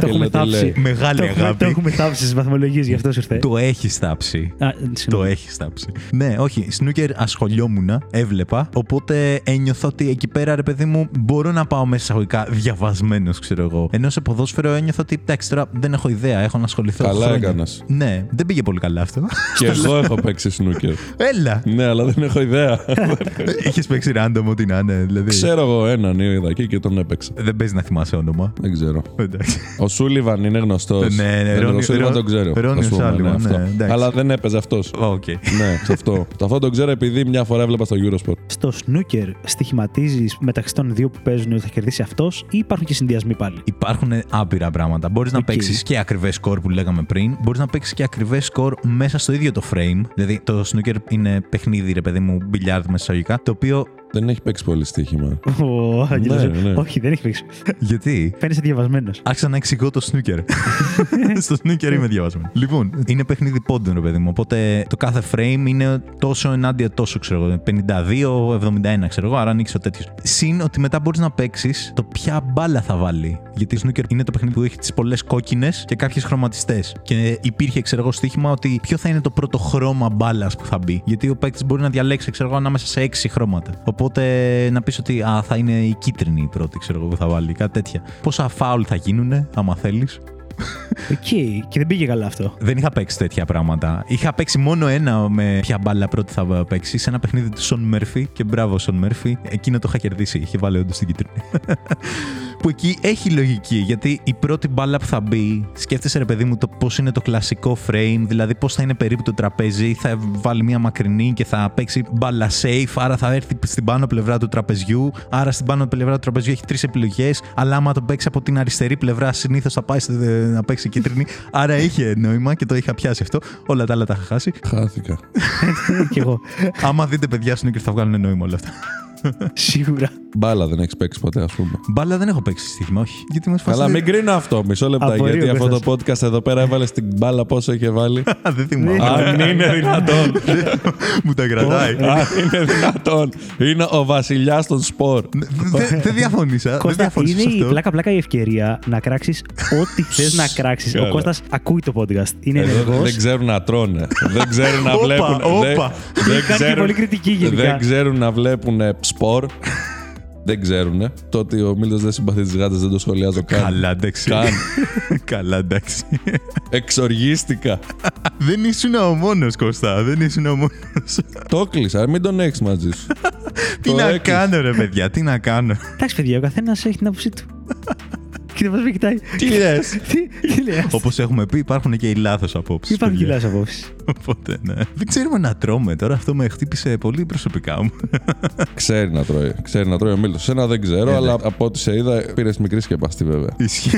Το έχουμε λέτε, λέει. θάψει. Μεγάλη Το έχουμε- αγάπη. Το έχουμε θάψει στις βαθμολογίες, γι' αυτό σου ήρθε. Το έχεις τάψει. Α, Το συγγνώμη. έχεις τάψει. Ναι, όχι. Σνούκερ ασχολιόμουν, έβλεπα. Οπότε ένιωθα ότι εκεί πέρα, ρε παιδί μου, μπορώ να πάω μέσα εισαγωγικά διαβασμένος, ξέρω εγώ. Ενώ σε ποδόσφαιρο ένιωθα ότι εντάξει, τώρα δεν έχω ιδέα, έχω να ασχοληθώ. Καλά χρόνια. έκανες. Ναι, δεν πήγε πολύ καλά αυτό. Και εγώ έχω παίξει σνούκερ. Έλα! ναι, αλλά δεν έχω ιδέα. [laughs] Είχες παίξει random ό,τι να είναι, δηλαδή. Ξέρω εγώ έναν είδα εκεί και τον έπαιξα. Δεν παίζει να θυμάσαι όνομα. Δεν ξέρω. Εντάξει. Ο Σούλιβαν είναι γνωστός. Ναι, ναι, Ρόνι- Ο Σούλιβαν Ρο- τον ξέρω. Ρόνι ας πούμε, Σάλιβαν, αυτό. ναι, εντάξει. Αλλά δεν έπαιζε αυτός. Οκ. ναι, σε αυτό. αυτό τον ξέρω επειδή μια φορά έβλεπα στο Eurosport. Στο snooker στοιχηματίζεις μεταξύ των δύο που παίζουν ότι θα κερδίσει αυτός ή υπάρχουν και συνδυασμοί πάλι; Υπάρχουν άπειρα πράγματα. Μπορείς να Οκ. παίξεις και ακριβές σκορ που λέγαμε πριν. Μπορείς να παίξεις και ακριβές σκορ μέσα στο ίδιο το frame. Δηλαδή, το snooker είναι παιχνίδι, ρε παιδί μου, μπιλιάρδ μέσα εισαγωγικά. Το οποίο. Δεν έχει παίξει πολύ στοίχημα. Ο Άγγελος, Ναι, ναι. Όχι, δεν έχει παίξει. Γιατί; Φαίνεσαι διαβασμένος. Άρχισα να εξηγώ το snooker. [laughs] στο snooker είμαι διαβασμένος. Λοιπόν, είναι παιχνίδι πόντων, ρε παιδί μου. Οπότε το κάθε frame είναι τόσο ενάντια τόσο, ξέρω εγώ. 52-71, ξέρω εγώ. Άρα ανοίξεις ο τέτοιος. Συν ότι μετά μπορείς να παίξεις το ποια μπάλα θα βάλει. Γιατί snooker είναι το παιχνίδι που έχει τις πολλές κόκκινες και κάποιες χρωματιστές. Και υπήρχε, ξέρω εγώ, στοίχημα ότι ποιο θα είναι το πρώτο χρώμα μπάλας που θα μπει. Γιατί ο παίκτης μπορεί να διαλέξει, ξέρω εγώ, ανάμεσα σε έξι χρώματα. Οπότε να πεις ότι α, θα είναι η κίτρινη η πρώτη, ξέρω εγώ, που θα βάλει. Κάτι τέτοια. Πόσα φάουλ θα γίνουν, άμα θέλεις. Οκ, και δεν πήγε καλά αυτό. Δεν είχα παίξει τέτοια πράγματα. Είχα παίξει μόνο ένα με ποια μπάλα πρώτη θα παίξει σε ένα παιχνίδι του Σον Μέρφυ. Και μπράβο, Σον Μέρφυ. Εκείνο το είχα κερδίσει. Είχε βάλει όντως την κίτρινη. [laughs] που εκεί έχει λογική. Γιατί η πρώτη μπάλα που θα μπει, σκέφτεσαι ρε παιδί μου το πώς είναι το κλασικό frame, δηλαδή πώς θα είναι περίπου το τραπέζι. Θα βάλει μια μακρινή και θα παίξει μπάλα safe, άρα θα έρθει στην πάνω πλευρά του τραπεζιού. Άρα στην πάνω πλευρά του τραπεζιού έχει τρεις επιλογές. Αλλά άμα το παίξει από την αριστερή πλευρά, συνήθως θα πάει στη- να παίξει κίτρινη. Άρα είχε νόημα και το είχα πιάσει αυτό. Όλα τα άλλα τα είχα χάσει. Χάθηκα. Κι εγώ. Άμα δείτε παιδιά σου και θα βγάλουν νόημα όλα αυτά. Σίγουρα. Μπάλα δεν έχεις παίξει ποτέ, ας πούμε. Μπάλα δεν έχω παίξει στοίχημα, όχι. Γιατί μας Καλά, μην κρίνω αυτό. Μισό λεπτά. Απορεί ο γιατί αυτό το Κώστας. podcast εδώ πέρα έβαλε την μπάλα πόσο είχε βάλει. [laughs] δεν θυμάμαι. Αν είναι δυνατόν. [laughs] Μου τα κρατάει. Αν είναι δυνατόν. Είναι ο βασιλιάς των σπορ. Δεν δεν διαφωνήσα. Δεν Κώστα, διαφωνήσα είναι σε η αυτό. πλάκα-πλάκα η ευκαιρία να κράξεις ό,τι [laughs] θες να κράξεις. Ο Καλά. Κώστας ακούει το podcast. Είναι Εδώ ενεργός. δεν ξέρουν να τρώνε. δεν ξέρουν να Όπα, βλέπουν. δεν- όπα. δεν Κάνει και πολύ κριτική γενικά. Δεν ξέρουν να βλέπουν σπορ. δεν ξέρουν. Το ότι ο Μίλτος δεν συμπαθεί τις γάτες δεν το σχολιάζω καν. Καλά, εντάξει. Καν. [laughs] Καλά, εντάξει. Εξοργίστηκα. Δεν ήσουν ο μόνος, Κώστα. Δεν ήσουν ο μόνος. το κλείσα. Μην τον έχεις μαζί σου. [laughs] Τι Το να έκλεισα. κάνω, ρε παιδιά, τι να κάνω. Εντάξει, παιδιά, ο καθένας έχει την άποψή του. [laughs] Κοίτα πώς με κοιτάει. Τι λες; Τι, τι λέει. Όπως έχουμε πει, υπάρχουν και οι λάθος απόψεις. Υπάρχουν κιλά απόψεις. Οπότε, ναι. Δεν ξέρουμε να τρώμε τώρα. Αυτό με χτύπησε πολύ προσωπικά μου. Ξέρει να τρώει. Ξέρει να τρώει ο Μίλτος. Σένα δεν ξέρω, Ε, αλλά ναι. από ό,τι σε είδα πήρες μικρή σκεπαστή βέβαια. Ισχύει.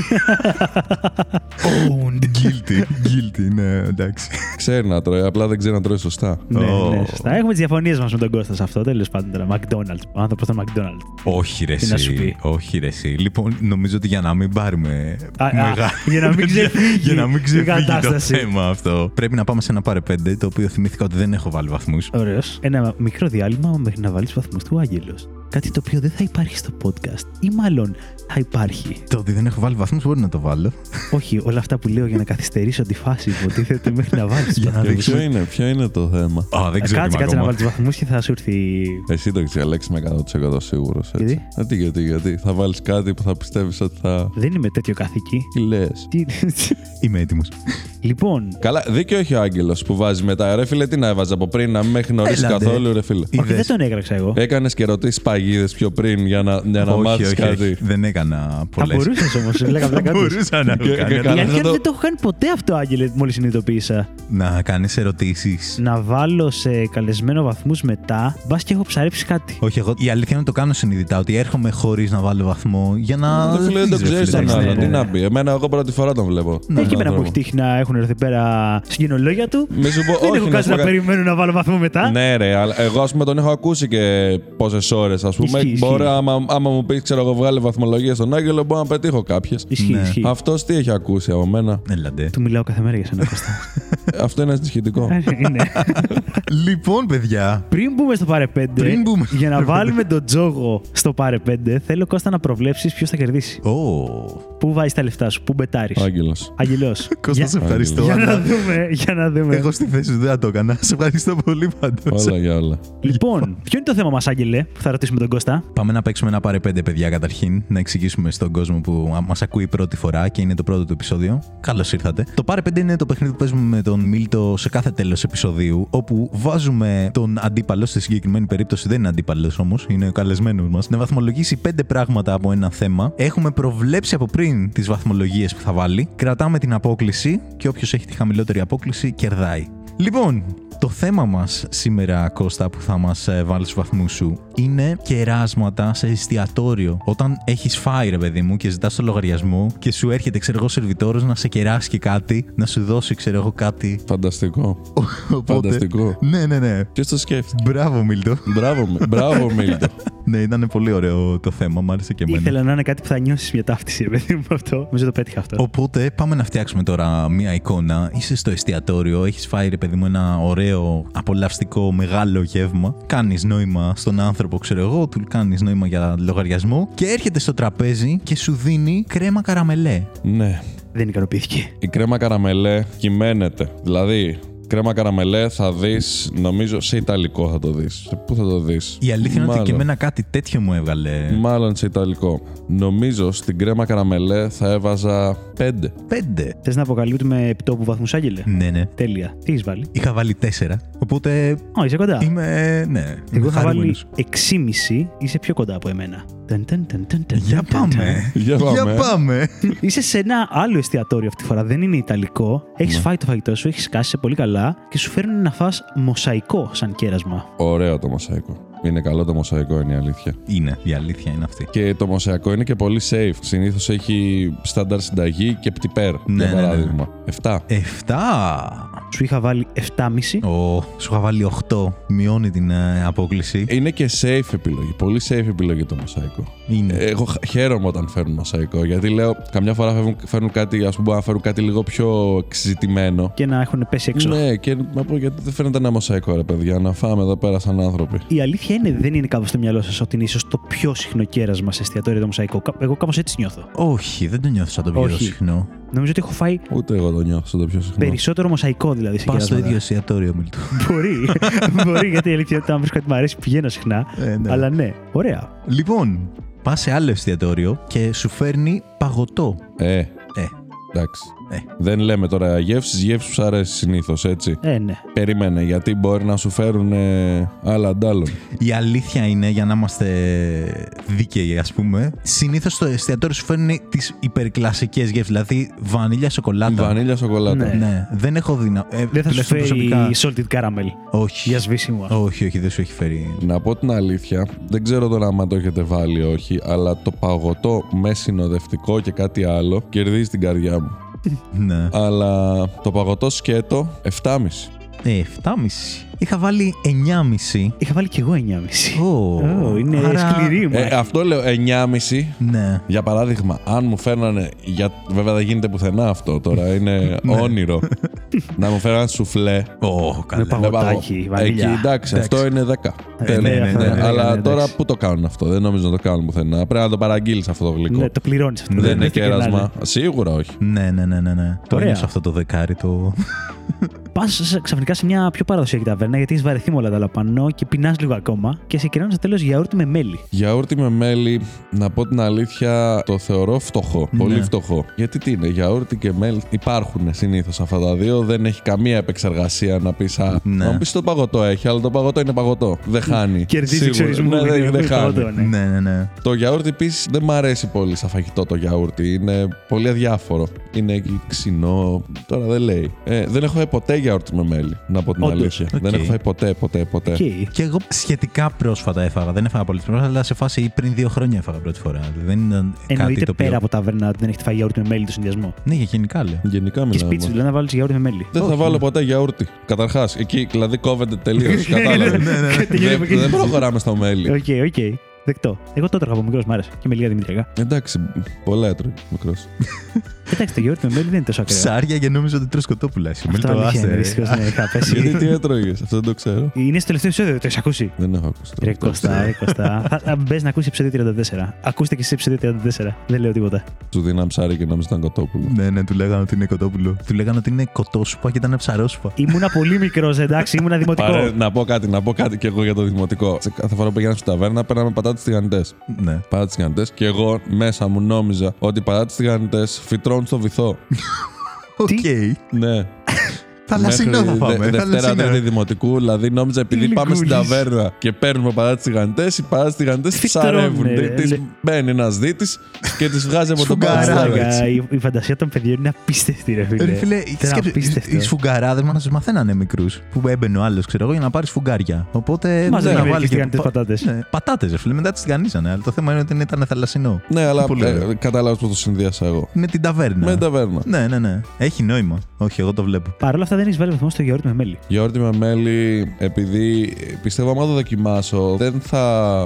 Guilty. Guilty, ναι, εντάξει. ξέρει να τρώει, απλά δεν ξέρει να τρώει σωστά. Ναι, Ω. ναι, σωστά. Έχουμε τις διαφωνίες μας με τον Κώστας σε αυτό. Τέλος πάντων τώρα. McDonald's. Ο άνθρωπος των McDonald's. Όχι ρε Τι να σου εσύ. πει. Όχι ρε εσύ. Λοιπόν, νομίζω ότι για να μην πάρουμε Α, α, μεγάλη... για να μην ξεφύγει [laughs] για να μην η ξεφύγει το κατάσταση. θέμα αυτό. Πρέπει να πάμε σε ένα πάρε πέντε, το οποίο θυμήθηκα ότι δεν έχω βάλει βαθμούς. Ωραίος. Ένα μικρό διάλειμμα μέχρι να βάλεις του βαθμούς του Άγγελος. Κάτι το οποίο δεν θα υπάρχει στο podcast. Ή μάλλον θα υπάρχει. Το ότι δεν έχω βάλει βαθμούς μπορεί να το βάλω. Όχι, όλα αυτά που λέω για να καθυστερήσω τη φάση υποτίθεται μέχρι να βάλεις του Για να βαθμού. δείξω. Ποιο είναι, ποιο είναι το θέμα; Α, δεν ξέρω Κάτσε, τι κάτσε να ακόμα. βάλεις του βαθμούς και θα σου έρθει. Εσύ το έχεις διαλέξει με 100% σίγουρος. Γιατί; Γιατί, γιατί, γιατί; Θα βάλεις κάτι που θα πιστεύεις ότι θα. Δεν είμαι τέτοιο καθήκη. Τι λες; Τι- Είμαι έτοιμος. λοιπόν, Καλά, δίκιο έχει ο Άγγελος που βάζει μετά. Ρε φίλε, τι να έβαζε από πριν, να μην με έχει γνωρίσει Έλατε. καθόλου, ρε φίλε. όχι, δεν Είδες. τον έγραψα εγώ. Έκανες και ρωτήσεις παγίδες πιο πριν για να, για να όχι, μάθεις όχι, κάτι. όχι. Δεν έκανα Θα πολλές. μπορούσες όμως. Λέγα Θα μπορούσα να Και- έχω και κάνει. καλά. Η αλήθεια θα είναι το- ότι δεν το έχω κάνει ποτέ αυτό, Άγγελε, μόλις συνειδητοποίησα. Να κάνεις ερωτήσεις. Να βάλω σε καλεσμένο βαθμούς μετά, μπας και έχω ψαρέψει κάτι. Όχι, εγώ η αλήθεια είναι ότι το κάνω συνειδητά. Ότι έρχομαι χωρίς να βάλω βαθμό για να. Δεν φίλε, δεν το δεις, ρε ξέρεις φίλε, τον εντάξει, άλλον. ναι, Τι ναι. να πει. Εμένα, εγώ πρώτη φορά τον βλέπω. Ναι. Έχει και Τον εμένα που έχει άνθρωπο. τύχει να έχουν έρθει πέρα συγκοινολόγια του. Μη σου πω, [laughs] Δεν όχι, έχω να κάτσει σου να πω κάτι. περιμένω να βάλω βαθμό μετά. Ναι, ρε, αλλά εγώ ας πούμε τον έχω ακούσει και πόσες ώρες. Α πούμε, Ισχύει, ισχύει. μπορεί, άμα, άμα μου πεις, ξέρω εγώ, βγάλει βαθμολογία στον Άγγελο, μπορώ να πετύχω κάποιες. Ισχύει, Ναι. ισχύει. Αυτός τι έχει ακούσει από μένα; Έλαντε. Του μιλάω κάθε μέρα για σένα, [laughs] Κώστα. Αυτό είναι ανησυχητικό. είναι. λοιπόν, παιδιά. Πριν μπούμε στο πάρε 5, Πριν μπούμε στο για να πάρε βάλουμε τον τζόγο στο πάρε 5, θέλω Κώστα να προβλέψεις ποιος θα κερδίσει. Ω. Πού βάζεις τα λεφτά σου, πού μπετάρεις; Ο Άγγελος. Αγγελό. [laughs] Κώστας, σε ευχαριστώ. Για να αλλά δούμε, για να δούμε. Εγώ στη θέση σου δεν θα το έκανα. Σε ευχαριστώ πολύ πάντως. Όλα για όλα. Λοιπόν, ποιο είναι το θέμα μας, Άγγελε, που θα ρωτήσουμε τον Κώστα; Πάμε να παίξουμε ένα πάρε πέντε παιδιά καταρχήν. Να εξηγήσουμε στον κόσμο που μας ακούει πρώτη φορά και είναι το πρώτο του επεισόδιο. Καλώς ήρθατε. Το πάρε πέντε είναι το παιχνίδι που παίζουμε με τον Μίλτο σε κάθε τέλος επεισοδίου. Όπου βάζουμε τον αντίπαλο, στη συγκεκριμένη περίπτωση δεν είναι αντίπαλος όμως, είναι ο καλεσμένος μας, να βαθμολογήσει πέντε πράγματα από ένα θέμα. Έχουμε προβλέψει από πριν τις βαθμολογίες που θα βάλει. Κρατάμε την απόκληση και όποιος έχει τη χαμηλότερη απόκληση κερδάει. Λοιπόν, το θέμα μας σήμερα, Κώστα, που θα μας ε, βάλει στους βαθμούς σου, είναι κεράσματα σε εστιατόριο. Όταν έχεις φάει, ρε παιδί μου, και ζητάς το λογαριασμό και σου έρχεται, ξέρω εγώ, σερβιτόρος να σε κεράσει και κάτι, να σου δώσει, ξέρω εγώ, κάτι. Φανταστικό. Οπότε... Φανταστικό. Ναι, ναι, ναι. Ποιο το σκέφτηκε. Μπράβο, Μίλτο. Μπράβο, Μι- μπράβο Μίλτο. [laughs] ναι, ήταν πολύ ωραίο το θέμα, μου άρεσε και εμένα. Ήθελα να είναι κάτι που θα νιώσεις μια ταύτιση, ρε παιδί μου, αυτό. Νομίζω το πέτυχα αυτό. Οπότε πάμε να φτιάξουμε τώρα μία εικόνα. Είσαι στο εστιατόριο, έχεις φάει ρε παιδί μου ένα ωραίο, απολαυστικό, μεγάλο γεύμα. Κάνεις νόημα στον άνθρωπο, ξέρω εγώ, του κάνεις νόημα για λογαριασμό και έρχεται στο τραπέζι και σου δίνει κρέμα καραμελέ. ναι. Δεν ικανοποιήθηκε. Η κρέμα καραμελέ κυμαίνεται. Δηλαδή, κρέμα καραμελέ θα δεις, νομίζω, σε Ιταλικό θα το δεις. Σε πού θα το δεις; Η αλήθεια είναι ότι και εμένα κάτι τέτοιο μου έβγαλε. Μάλλον σε Ιταλικό. Νομίζω στην κρέμα καραμελέ θα έβαζα 5. Πέντε. Θες να αποκαλύπτουμε επιτόπου βαθμούς, Άγγελε; Ναι, ναι. Τέλεια. Τι έχεις βάλει; Είχα βάλει τέσσερα. Οπότε Ω, είσαι κοντά. είμαι. Ναι. Εγώ είμαι είχα βάλει χαρούμενος. 6,5. Είσαι πιο κοντά από εμένα. Ταν, ταν, ταν, ταν, ταν, Για ταν, ταν. πάμε. Για πάμε. Για πάμε. Είσαι σε ένα άλλο εστιατόριο αυτή τη φορά. Δεν είναι Ιταλικό. Έχεις Ναι. φάει το φαγητό σου, έχεις σκάσει πολύ καλά και σου φέρνουν να φας μοσαϊκό σαν κέρασμα. Ωραίο το μοσαϊκό. Είναι καλό το μοσαϊκό, είναι η αλήθεια. Είναι, η αλήθεια είναι αυτή. Και το μοσαϊκό είναι και πολύ safe. Συνήθως έχει στάνταρ συνταγή και πτυπέρ. Ναι, για ναι, ναι. παράδειγμα. 7. Εφτά. Σου είχα βάλει 7,5. Ω, σου είχα βάλει 8. Μειώνει την ε, απόκληση. Είναι και safe επιλογή. Πολύ safe επιλογή το μοσαϊκό. Είναι. Εγώ χ- χαίρομαι όταν φέρνουν μοσαϊκό. Γιατί λέω, καμιά φορά φέρνουν, φέρνουν κάτι, ας πούμε, μπορεί να φέρουν κάτι λίγο πιο συζητημένο. Και να έχουν πέσει έξω. Ναι, και να πω γιατί δεν φαίνεται ένα μοσαϊκό, ρε παιδιά, να φάμε εδώ πέρα σαν άνθρωποι. Η αλήθεια είναι δεν είναι κάπου στο μυαλό σας ότι είναι ίσως το πιο συχνό κέρασμα σε εστιατόριο το μοσαϊκό. Κα- Εγώ κάπως έτσι νιώθω. Όχι, δεν το νιώθω σαν το πιο Όχι. συχνό. Νομίζω ότι έχω φάει Ούτε εγώ το νιώθω στο πιο συχνό. περισσότερο μοσαϊκό δηλαδή σε Πας στο κεράσματα. ίδιο εστιατόριο, Μίλτο. [laughs] Μπορεί. Μπορεί γιατί η αλήθεια είναι ότι αν βρίσκω ότι μου αρέσει πηγαίνω συχνά. Ε, ναι. Αλλά ναι, ωραία. Λοιπόν, πας σε άλλο εστιατόριο και σου φέρνει παγωτό. Ε, Ε, εντάξει. Ε. Δεν λέμε τώρα γεύσεις, γεύσεις που σου αρέσει συνήθως, έτσι. Ε, ναι. Περίμενε, γιατί μπορεί να σου φέρουν ε, άλλα αντάλλων. Η αλήθεια είναι, για να είμαστε δίκαιοι, ας πούμε, συνήθως στο εστιατόριο σου φέρνουν τις υπερκλασικές γεύσεις. Δηλαδή βανίλια σοκολάτα. Βανίλια σοκολάτα. Ναι. Ναι, δεν έχω δυνα... ε, Δεν θα σου τουλάχιστον φέρει προσωπικά. salted caramel Όχι. για σβήσιμο. Όχι, όχι, δεν σου έχει φέρει. Να πω την αλήθεια, δεν ξέρω τώρα αν το έχετε βάλει ή όχι, αλλά το παγωτό με συνοδευτικό και κάτι άλλο κερδίζει την καρδιά μου. Ναι. Αλλά το παγωτό σκέτο 7,5. Ε, 7,5. Είχα βάλει 9,5. Είχα βάλει κι εγώ 9,5. Ω, Ω, είναι άρα- σκληρή μου. Ε, αυτό λέω 9,5. Ναι. Για παράδειγμα, αν μου φέρνανε. Για... Βέβαια δεν γίνεται πουθενά αυτό τώρα, είναι [laughs] Ναι. όνειρο. να μου φέρναν σουφλέ. Ω, καλά. Με παγωτάκι, Εκεί βανίλια. εντάξει, Εντάξει. αυτό είναι 10. Ε, Τέλεια. ναι, ναι, αυτό ναι, είναι ναι, δέκα, Αλλά ναι, τώρα εντάξει. πού το κάνουν αυτό, δεν νομίζω να το κάνουν πουθενά. Πρέπει να το παραγγείλεις αυτό το γλυκό. Ναι, το πληρώνεις αυτό. δεν είναι και να κέρασμα. Σίγουρα όχι. Ναι, ναι, ναι, ναι. ναι. Το Ωραία. ένιωσα αυτό το δεκάρι. Το... [laughs] Πας ξαφνικά σε μια πιο παραδοσιακή ταβέρνα γιατί έχεις βαρεθεί με όλα τα άλλα πάνω και πεινάς λίγο ακόμα και σε κερνάνε στο τέλο γιαούρτι με μέλι. Γιαούρτι με μέλι, να πω την αλήθεια, το θεωρώ φτωχό. Ναι. Πολύ φτωχό. Γιατί τι είναι, γιαούρτι και μέλι υπάρχουν συνήθως αυτά τα δύο. Δεν έχει καμία επεξεργασία να πεις. Α, Ναι. να μου πεις το παγωτό έχει, αλλά το παγωτό είναι παγωτό. Δεν χάνει. Κερδίζει Σίγουρα. εξορισμού. Ναι, δεν, δεν χάνει. ναι. ναι, ναι, ναι. Το γιαούρτι επίσης δεν μ' αρέσει πολύ σαν φαγητό το γιαούρτι. Είναι πολύ αδιάφορο. Είναι ξινό. Τώρα δεν λέει. Ε, δεν έχω φάει ποτέ γιαούρτι με μέλι, να πω την Όντως. αλήθεια. Οκ. Δεν έχω φάει ποτέ, ποτέ, ποτέ. Οκ. Και εγώ σχετικά πρόσφατα έφαγα. Δεν έφαγα πολύ πρόσφατα, αλλά σε φάση πριν δύο χρόνια έφαγα πρώτη φορά. Δεν ήταν κάτι Εννοείται το οποίο. πέρα από ταβέρνα ότι δεν έχετε φάει γιαούρτι με μέλι το συνδυασμό. Ναι, για γενικά λέω. Γενικά Και μιλάμε. σπίτι σου, δηλαδή να βάλεις γιαούρτι με μέλι. Δεν θα Όχι. βάλω ποτέ γιαούρτι. Καταρχάς, εκεί δηλαδή κόβεται τελείως. [laughs] Κατάλαβες. Τελειώνει από εκεί. δεν προχωράμε στο μέλι. OK, OK. Δεκτό. Εγώ το έτρωγα από μικρός, μ' άρεσε. Και με λίγα δημητριακά. Εντάξει, πολλά έτρωγε μικρός. [laughs] Εντάξει, το γιαούρτι με μέλι δεν είναι τόσο ακραίο. Ψάρια και νόμιζα ότι τρως κοτόπουλα. εσύ. Αυτό Μην το αλήθεια είναι, άσε. δυστυχώς, ναι, είχα πέσει. Γιατί τι έτρωγες, αυτό δεν το ξέρω. Είναι στο τελευταίο επεισόδιο, το έχεις ακούσει; Δεν έχω ακούσει. το. Ρε Κώστα, ρε Κώστα. Θα- Θα μπες να ακούσεις επεισόδιο 34. Ακούστε και εσείς επεισόδιο 34. Δεν λέω τίποτα. Σου δίναν ψάρι και νόμιζα ήταν κοτόπουλο. Ναι, ναι, του λέγανε ότι είναι κοτόπουλο. Του λέγανε ότι είναι κοτόσουπα και ήταν ψαρόσουπα. Ήμουνα πολύ μικρός, εντάξει, ήμουνα δημοτικό. Παρέ, να πω κάτι, να πω κάτι και εγώ για το δημοτικό. Σε κάθε φορά που πήγαινα στην ταβέρνα παίρναμε πατάτες τηγανιτές. Ναι. Πατάτες τηγανιτές και εγώ μέσα μου νόμιζα ότι οι πατάτες τηγανιτές φυτρώνουν στο βυθό. [laughs] Οκ. Ε, ναι. Θαλασσινό θα Μέχρι πάμε. δε- Δευτέρα θαλασσινό. τρίτη δημοτικού, δηλαδή νόμιζα επειδή Τι πάμε στην λιγούλης. ταβέρνα και παίρνουμε πατάτες τηγανιτές, οι πατάτες τηγανιτές Φυτρώνουνε, ψαρεύουν. ρε. Τις Λε- μπαίνει ένας δύτης και τις βγάζει από το Σφουγγαρά, πατάτε. ρε. Μαλάκα, η, η φαντασία των παιδιών είναι απίστευτη, ρε φίλε. Ρε φίλε, Ήταν σκέψου, απίστευτο. οι σφουγγαράδες μας του μαθαίνανε μικρούς. Που έμπαινε ο άλλος, ξέρω εγώ, για να πάρεις σφουγγάρια. Οπότε. Μάζανε να μερικές βάλεις και τηγανιτές πα- πατάτες. Ναι, πατάτες, ρε φίλε, μετά τις τηγανίζανε. Αλλά το θέμα είναι ότι ήταν θαλασσινό. Ναι, αλλά Πολύ ωραίο. ε, κατάλαβε πώς το συνδύασα εγώ. Με την ταβέρνα. Με την ταβέρνα. Ναι, ναι, ναι. Έχει νόημα. Όχι, εγώ το βλέπω. Παρ' όλα αυτά δεν έχεις βάλει βαθμό στο γιαούρτι με μέλι. Γιαούρτι με μέλι, επειδή πιστεύω άμα το δοκιμάσω δεν θα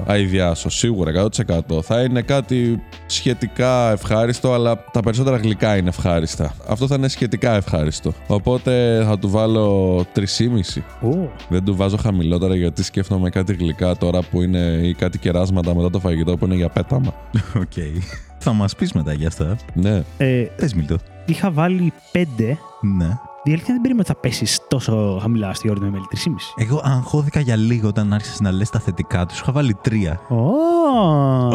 αειδιάσω σίγουρα 100%. Θα είναι κάτι σχετικά ευχάριστο, αλλά τα περισσότερα γλυκά είναι ευχάριστα. Αυτό θα είναι σχετικά ευχάριστο. Οπότε θα του βάλω 3,5. Ω, Δεν του βάζω χαμηλότερα γιατί σκέφτομαι κάτι γλυκά τώρα που είναι ή κάτι κεράσματα μετά το φαγητό που είναι για πέταμα. [laughs] Οκ. Θα μας πεις μετά για αυτά. Ναι. ε, Πες Μίλτο. είχα βάλει 5. Ναι. Η αλήθεια δεν περίμενα ότι θα πέσεις τόσο χαμηλά στο γιαούρτι με μέλι. 3,5. Εγώ αγχώθηκα για λίγο όταν άρχισε να λες τα θετικά τους. Είχα βάλει τρία. Ω,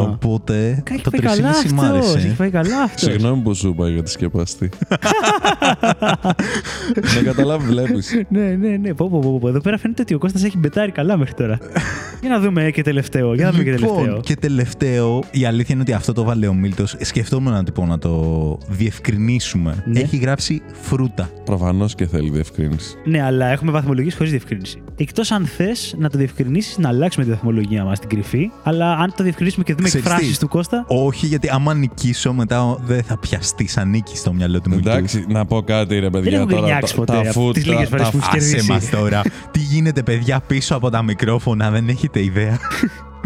Οπότε Έχει το πάει καλά 3,5 μ' αυτός. Έχει άρεσε. πάει καλά αυτός. Συγγνώμη που σου είπα για τη σκεπαστή. [laughs] Δεν καταλάβει, βλέπεις. ναι, ναι, ναι. Πω, πω, πω, πω. Εδώ πέρα φαίνεται ότι ο Κώστας έχει μπετάρει καλά μέχρι τώρα. για να δούμε και τελευταίο. Για να δούμε και τελευταίο. Λοιπόν, και τελευταίο, η αλήθεια είναι ότι αυτό το βάλε ο Μίλτος. Σκεφτόμουν να, λοιπόν, να το διευκρινίσουμε. Ναι. Έχει γράψει φρούτα. Προφανώς και θέλει διευκρίνηση. Ναι, αλλά έχουμε βαθμολογήσει χωρίς διευκρίνηση. Εκτός αν θες να το διευκρινίσεις, να αλλάξουμε τη βαθμολογία μας στην κρυφή. Αλλά αν το διευκρινίσουμε και δούμε Ξέρεις τι; εκφράσεις του Κώστα. Όχι, γιατί άμα νικήσω μετά δεν θα πιαστεί σαν νίκη στο μυαλό του Μίλτου. Εντάξει, να πω κάτι ρε παιδιά. έχω τώρα, γκρινιάξει τα- ποτέ τα από φούτρα- τις λίγες φορές τα- που έχεις Άσε κερδίσει. μας τώρα. [laughs] Τι γίνεται, παιδιά, πίσω από τα μικρόφωνα, δεν έχετε ιδέα.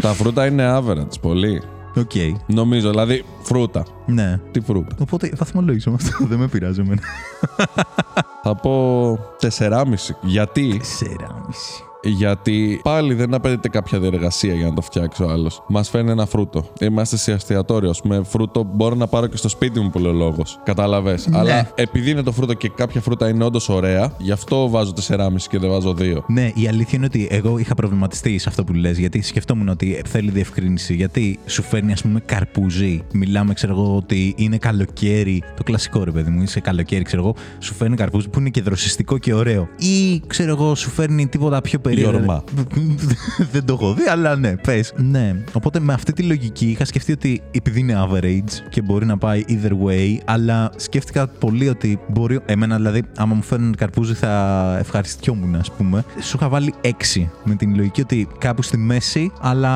Τα φρούτα είναι average, πολύ. Οκ, Νομίζω, δηλαδή φρούτα. ναι. Τι φρούτα. Οπότε βαθμολόγησέ το με αυτό, δεν με πειράζει εμένα. Θα πω 4,5. Γιατί, 4,5. Γιατί πάλι δεν απαιτείται κάποια διεργασία για να το φτιάξει ο άλλος. Μας φέρνει ένα φρούτο. Είμαστε σε εστιατόριο. ας πούμε, φρούτο μπορώ να πάρω και στο σπίτι μου που λέει ο λόγος. Κατάλαβες. Ναι. Αλλά επειδή είναι το φρούτο και κάποια φρούτα είναι όντως ωραία, γι' αυτό βάζω 4,5 και δεν βάζω 2. Ναι, η αλήθεια είναι ότι εγώ είχα προβληματιστεί σε αυτό που λες, γιατί σκεφτόμουν ότι θέλει διευκρίνηση. Γιατί σου φέρνει, ας πούμε, καρπούζι. Μιλάμε, ξέρω εγώ, ότι είναι καλοκαίρι. Το κλασικό ρε παιδί μου, είσαι καλοκαίρι, ξέρω εγώ. Σου φέρνει καρπούζι που είναι και δροσιστικό και ωραίο. Ή, ξέρω εγώ, σου φέρνει τίποτα πιο περίεργο. Γιορμά. [laughs] Δεν το έχω δει, αλλά ναι, πες. Ναι. Οπότε με αυτή τη λογική είχα σκεφτεί ότι επειδή είναι average και μπορεί να πάει either way, αλλά σκέφτηκα πολύ ότι μπορεί. Εμένα δηλαδή, άμα μου φέρνουν καρπούζι, θα ευχαριστιόμουν, ας πούμε. Σου είχα βάλει 6 με την λογική ότι κάπου στη μέση, αλλά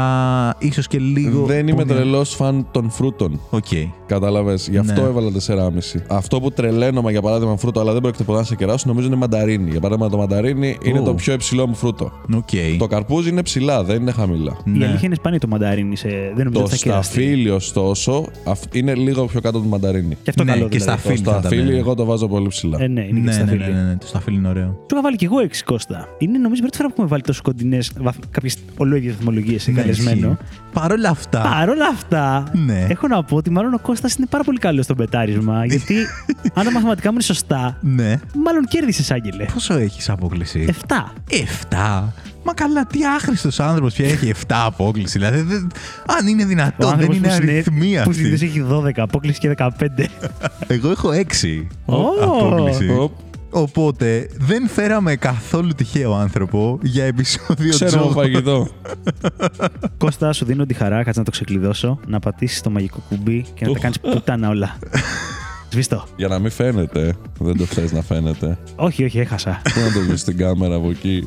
ίσως και λίγο. Δεν είμαι πόνια. τρελός φαν των φρούτων. Οκ. Κατάλαβες. Γι' αυτό Ναι. έβαλα 4,5. Αυτό που τρελαίνομαι για παράδειγμα φρούτο, αλλά δεν πρόκειται ποτέ να σε κεράσω, νομίζω είναι μανταρίνι. Για παράδειγμα, το μανταρίνι είναι Ω. το πιο υψηλό μου φρούτο. Οκ. Το καρπούζι είναι ψηλά, δεν είναι χαμηλά. Η Ναι. αλήθεια είναι σπάνιο το μανταρίνι. Σε... Δεν νομίζω Το ότι θα κεραστεί. σταφύλι, ωστόσο, αυ- είναι λίγο πιο κάτω του μανταρίνι. Και αυτό Ναι, καλό και δηλαδή. στα Το Φίλι θα ήταν. σταφύλι, εγώ το βάζω πολύ ψηλά. Ε, ναι, είναι και Ναι, ναι, σταφύλι. ναι, ναι, ναι, το σταφύλι είναι ωραίο. Του είχα βάλει και εγώ 6 Κώστα. Είναι νομίζω η πρώτη φορά που έχουμε βάλει τόσο κοντινές κάποιες ολόιδιες βαθμολογίες σε Ναι, καλεσμένο. ισχύει. Παρ' όλα αυτά. Παρ' όλα αυτά, Ναι. έχω να πω ότι μάλλον ο Κώστας είναι πάρα πολύ καλός στο μπετάρισμα. [laughs] γιατί αν τα μαθηματικά μου είναι σωστά, Ναι. μάλλον κέρδισες, Άγγελε. Πόσο έχεις απόκληση; 7. 7. Μα καλά, τι άχρηστος άνθρωπος πια έχει 7 απόκληση. Δηλαδή, δεν- αν είναι Ο δυνατόν, δεν άνθρωπος είναι που συνέ- αριθμία Που αυτή. συνήθως έχει 12, απόκληση και 15. Εγώ έχω 6 Ω. απόκληση. Οπ, Οπότε δεν φέραμε καθόλου τυχαίο άνθρωπο για επεισόδιο Ξέρω τζόγο. φαγητό. [laughs] Κώστα, σου δίνω τη χαρά, κάτσε να το ξεκλειδώσω, να πατήσεις το μαγικό κουμπί και να τα Ουχ. κάνεις πουτάνα όλα. [laughs] Σβήστο. Για να μην φαίνεται. Δεν το θες να φαίνεται. Όχι, όχι, έχασα. Πού να το βρεις στην κάμερα από εκεί.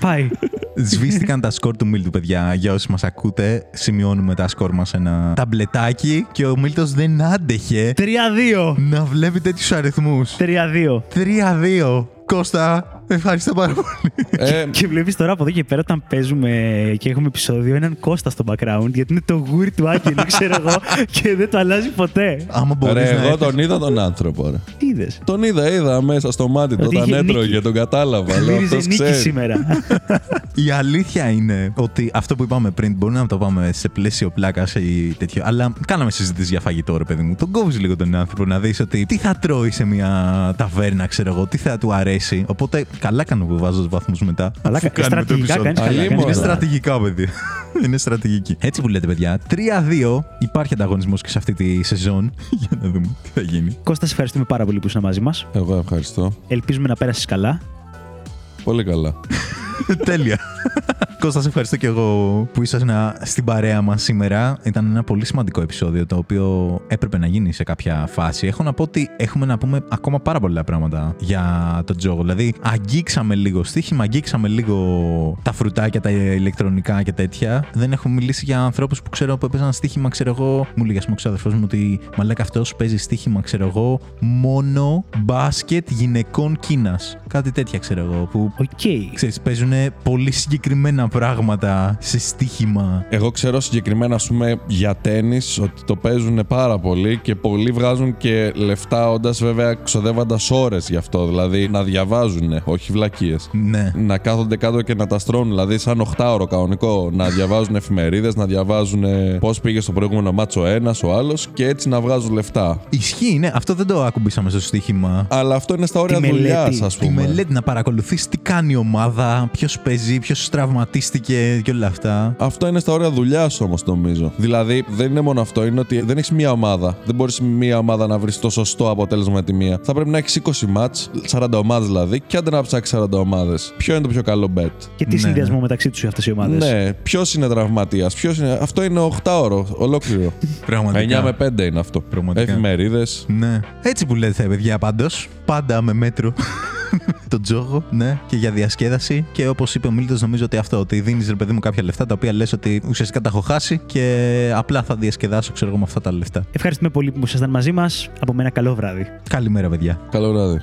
Πάει. Σβήστηκαν τα σκορ του Μίλτου, παιδιά. Για όσοι μας ακούτε, σημειώνουμε τα σκορ μας σε ένα ταμπλετάκι και ο Μίλτος δεν άντεχε 3-2. να βλέπει τέτοιους αριθμούς. 3-2. 3-2. Κώστα, Ευχαριστώ πάρα πολύ. Ε, Και βλέπεις τώρα από εδώ και πέρα όταν παίζουμε και έχουμε επεισόδιο έναν Κώστα στο background γιατί είναι το γούρι του Άγγελου, ξέρω εγώ, [laughs] και δεν το αλλάζει ποτέ. Άμα μπορείς ρε, να εγώ έρθεις- τον είδα τον άνθρωπο. Ρε. Τι είδες; Τον είδα, είδα μέσα στο μάτι του Ότι όταν είχε έτρωγε, νίκη. τον κατάλαβα. Λέω, Μύριζε αυτός νίκη ξέρει. σήμερα. [laughs] Η αλήθεια είναι ότι αυτό που είπαμε πριν μπορεί να το πάμε σε πλαίσιο πλάκας ή τέτοιο. Αλλά κάναμε συζήτηση για φαγητό, ρε παιδί μου. Τον κόβεις λίγο τον άνθρωπο να δεις ότι τι θα τρώει σε μια ταβέρνα, ξέρω εγώ, τι θα του αρέσει. Οπότε καλά κάνω που βάζω βαθμούς μετά. Αλλά αφού κάνουμε το στρατηγικά επεισόδιο; κάνεις καλά. Αλλήμον, κάνεις Είναι καλά. στρατηγικά, παιδιά. [laughs] Είναι στρατηγική. Έτσι που λέτε, παιδιά. 3-2 υπάρχει ανταγωνισμός και σε αυτή τη σεζόν. [laughs] Για να δούμε τι θα γίνει. Κώστα, σε ευχαριστούμε πάρα πολύ που ήσουν μαζί μας. Εγώ ευχαριστώ. Ελπίζουμε να πέρασε καλά. Πολύ καλά. [laughs] Τέλεια. Κώστας, σε ευχαριστώ και εγώ που ήσασταν στην παρέα μας σήμερα. Ήταν ένα πολύ σημαντικό επεισόδιο το οποίο έπρεπε να γίνει σε κάποια φάση. Έχω να πω ότι έχουμε να πούμε ακόμα πάρα πολλά πράγματα για τον τζόγο. Δηλαδή, αγγίξαμε λίγο στοίχημα, αγγίξαμε λίγο τα φρουτάκια, τα ηλεκτρονικά και τέτοια. Δεν έχω μιλήσει για ανθρώπους που ξέρω που έπαιζαν στοίχημα, ξέρω εγώ. Μου λέγε, ας πούμε, ο ξάδερφός μου ότι μαλάκα αυτός παίζει στοίχημα, ξέρω εγώ, μόνο μπάσκετ γυναικών Κίνας. Κάτι τέτοια, ξέρω εγώ. Που Οκ. Ξέρεις, παίζουν πολύ συγκεκριμένα πράγματα σε στοίχημα. Εγώ ξέρω συγκεκριμένα, ας πούμε, για τένις ότι το παίζουν πάρα πολύ και πολλοί βγάζουν και λεφτά, όντας βέβαια ξοδεύοντας ώρες γι' αυτό. Δηλαδή να διαβάζουν, όχι βλακείες. Ναι. Να κάθονται κάτω και να τα στρώνουν. Δηλαδή, σαν 8ωρο κανονικό. Να διαβάζουν εφημερίδες, να διαβάζουν πώς πήγε στο προηγούμενο μάτσο ο ένας, ο άλλος και έτσι να βγάζουν λεφτά. Ισχύει, ναι. Αυτό δεν το ακουμπήσαμε στο στοίχημα. Αλλά αυτό είναι στα όρια Τη μελέτη. δουλειάς, ας Τη πούμε. μελέτη να παρακολουθείς τι κάνει η ομάδα, ποιος παίζει, ποιος τραυματίστηκε και όλα αυτά. Αυτό είναι στα όρια δουλειάς όμως, νομίζω. Δηλαδή, δεν είναι μόνο αυτό, είναι ότι δεν έχεις μία ομάδα. Δεν μπορείς μία ομάδα να βρεις το σωστό αποτέλεσμα με τη μία. Θα πρέπει να έχεις 20 μάτς, 40 ομάδες δηλαδή, και άντε να ψάξεις 40 ομάδες. Ποιο είναι το πιο καλό bet; Και τι Ναι, συνδυασμό ναι. μεταξύ τους αυτές οι ομάδες; Ναι, ποιος είναι τραυματίας, ποιος είναι. Αυτό είναι 8 ώρο, ολόκληρο. 9 [laughs] Πραγματικά. με 5 είναι αυτό. Πραγματικά. Εφημερίδες. Ναι. Έτσι που λέτε, παιδιά, πάντως. Πάντα με μέτρο. [laughs] τον τζόγο, ναι, και για διασκέδαση. Και όπως είπε ο Μίλτος, νομίζω ότι αυτό, ότι δίνεις ρε παιδί μου κάποια λεφτά τα οποία λες ότι ουσιαστικά τα έχω χάσει και απλά θα διασκεδάσω, ξέρω εγώ, με αυτά τα λεφτά. Ευχαριστούμε πολύ που ήσασταν μαζί μας. Από μένα, καλό βράδυ. Καλημέρα, παιδιά. Καλό βράδυ.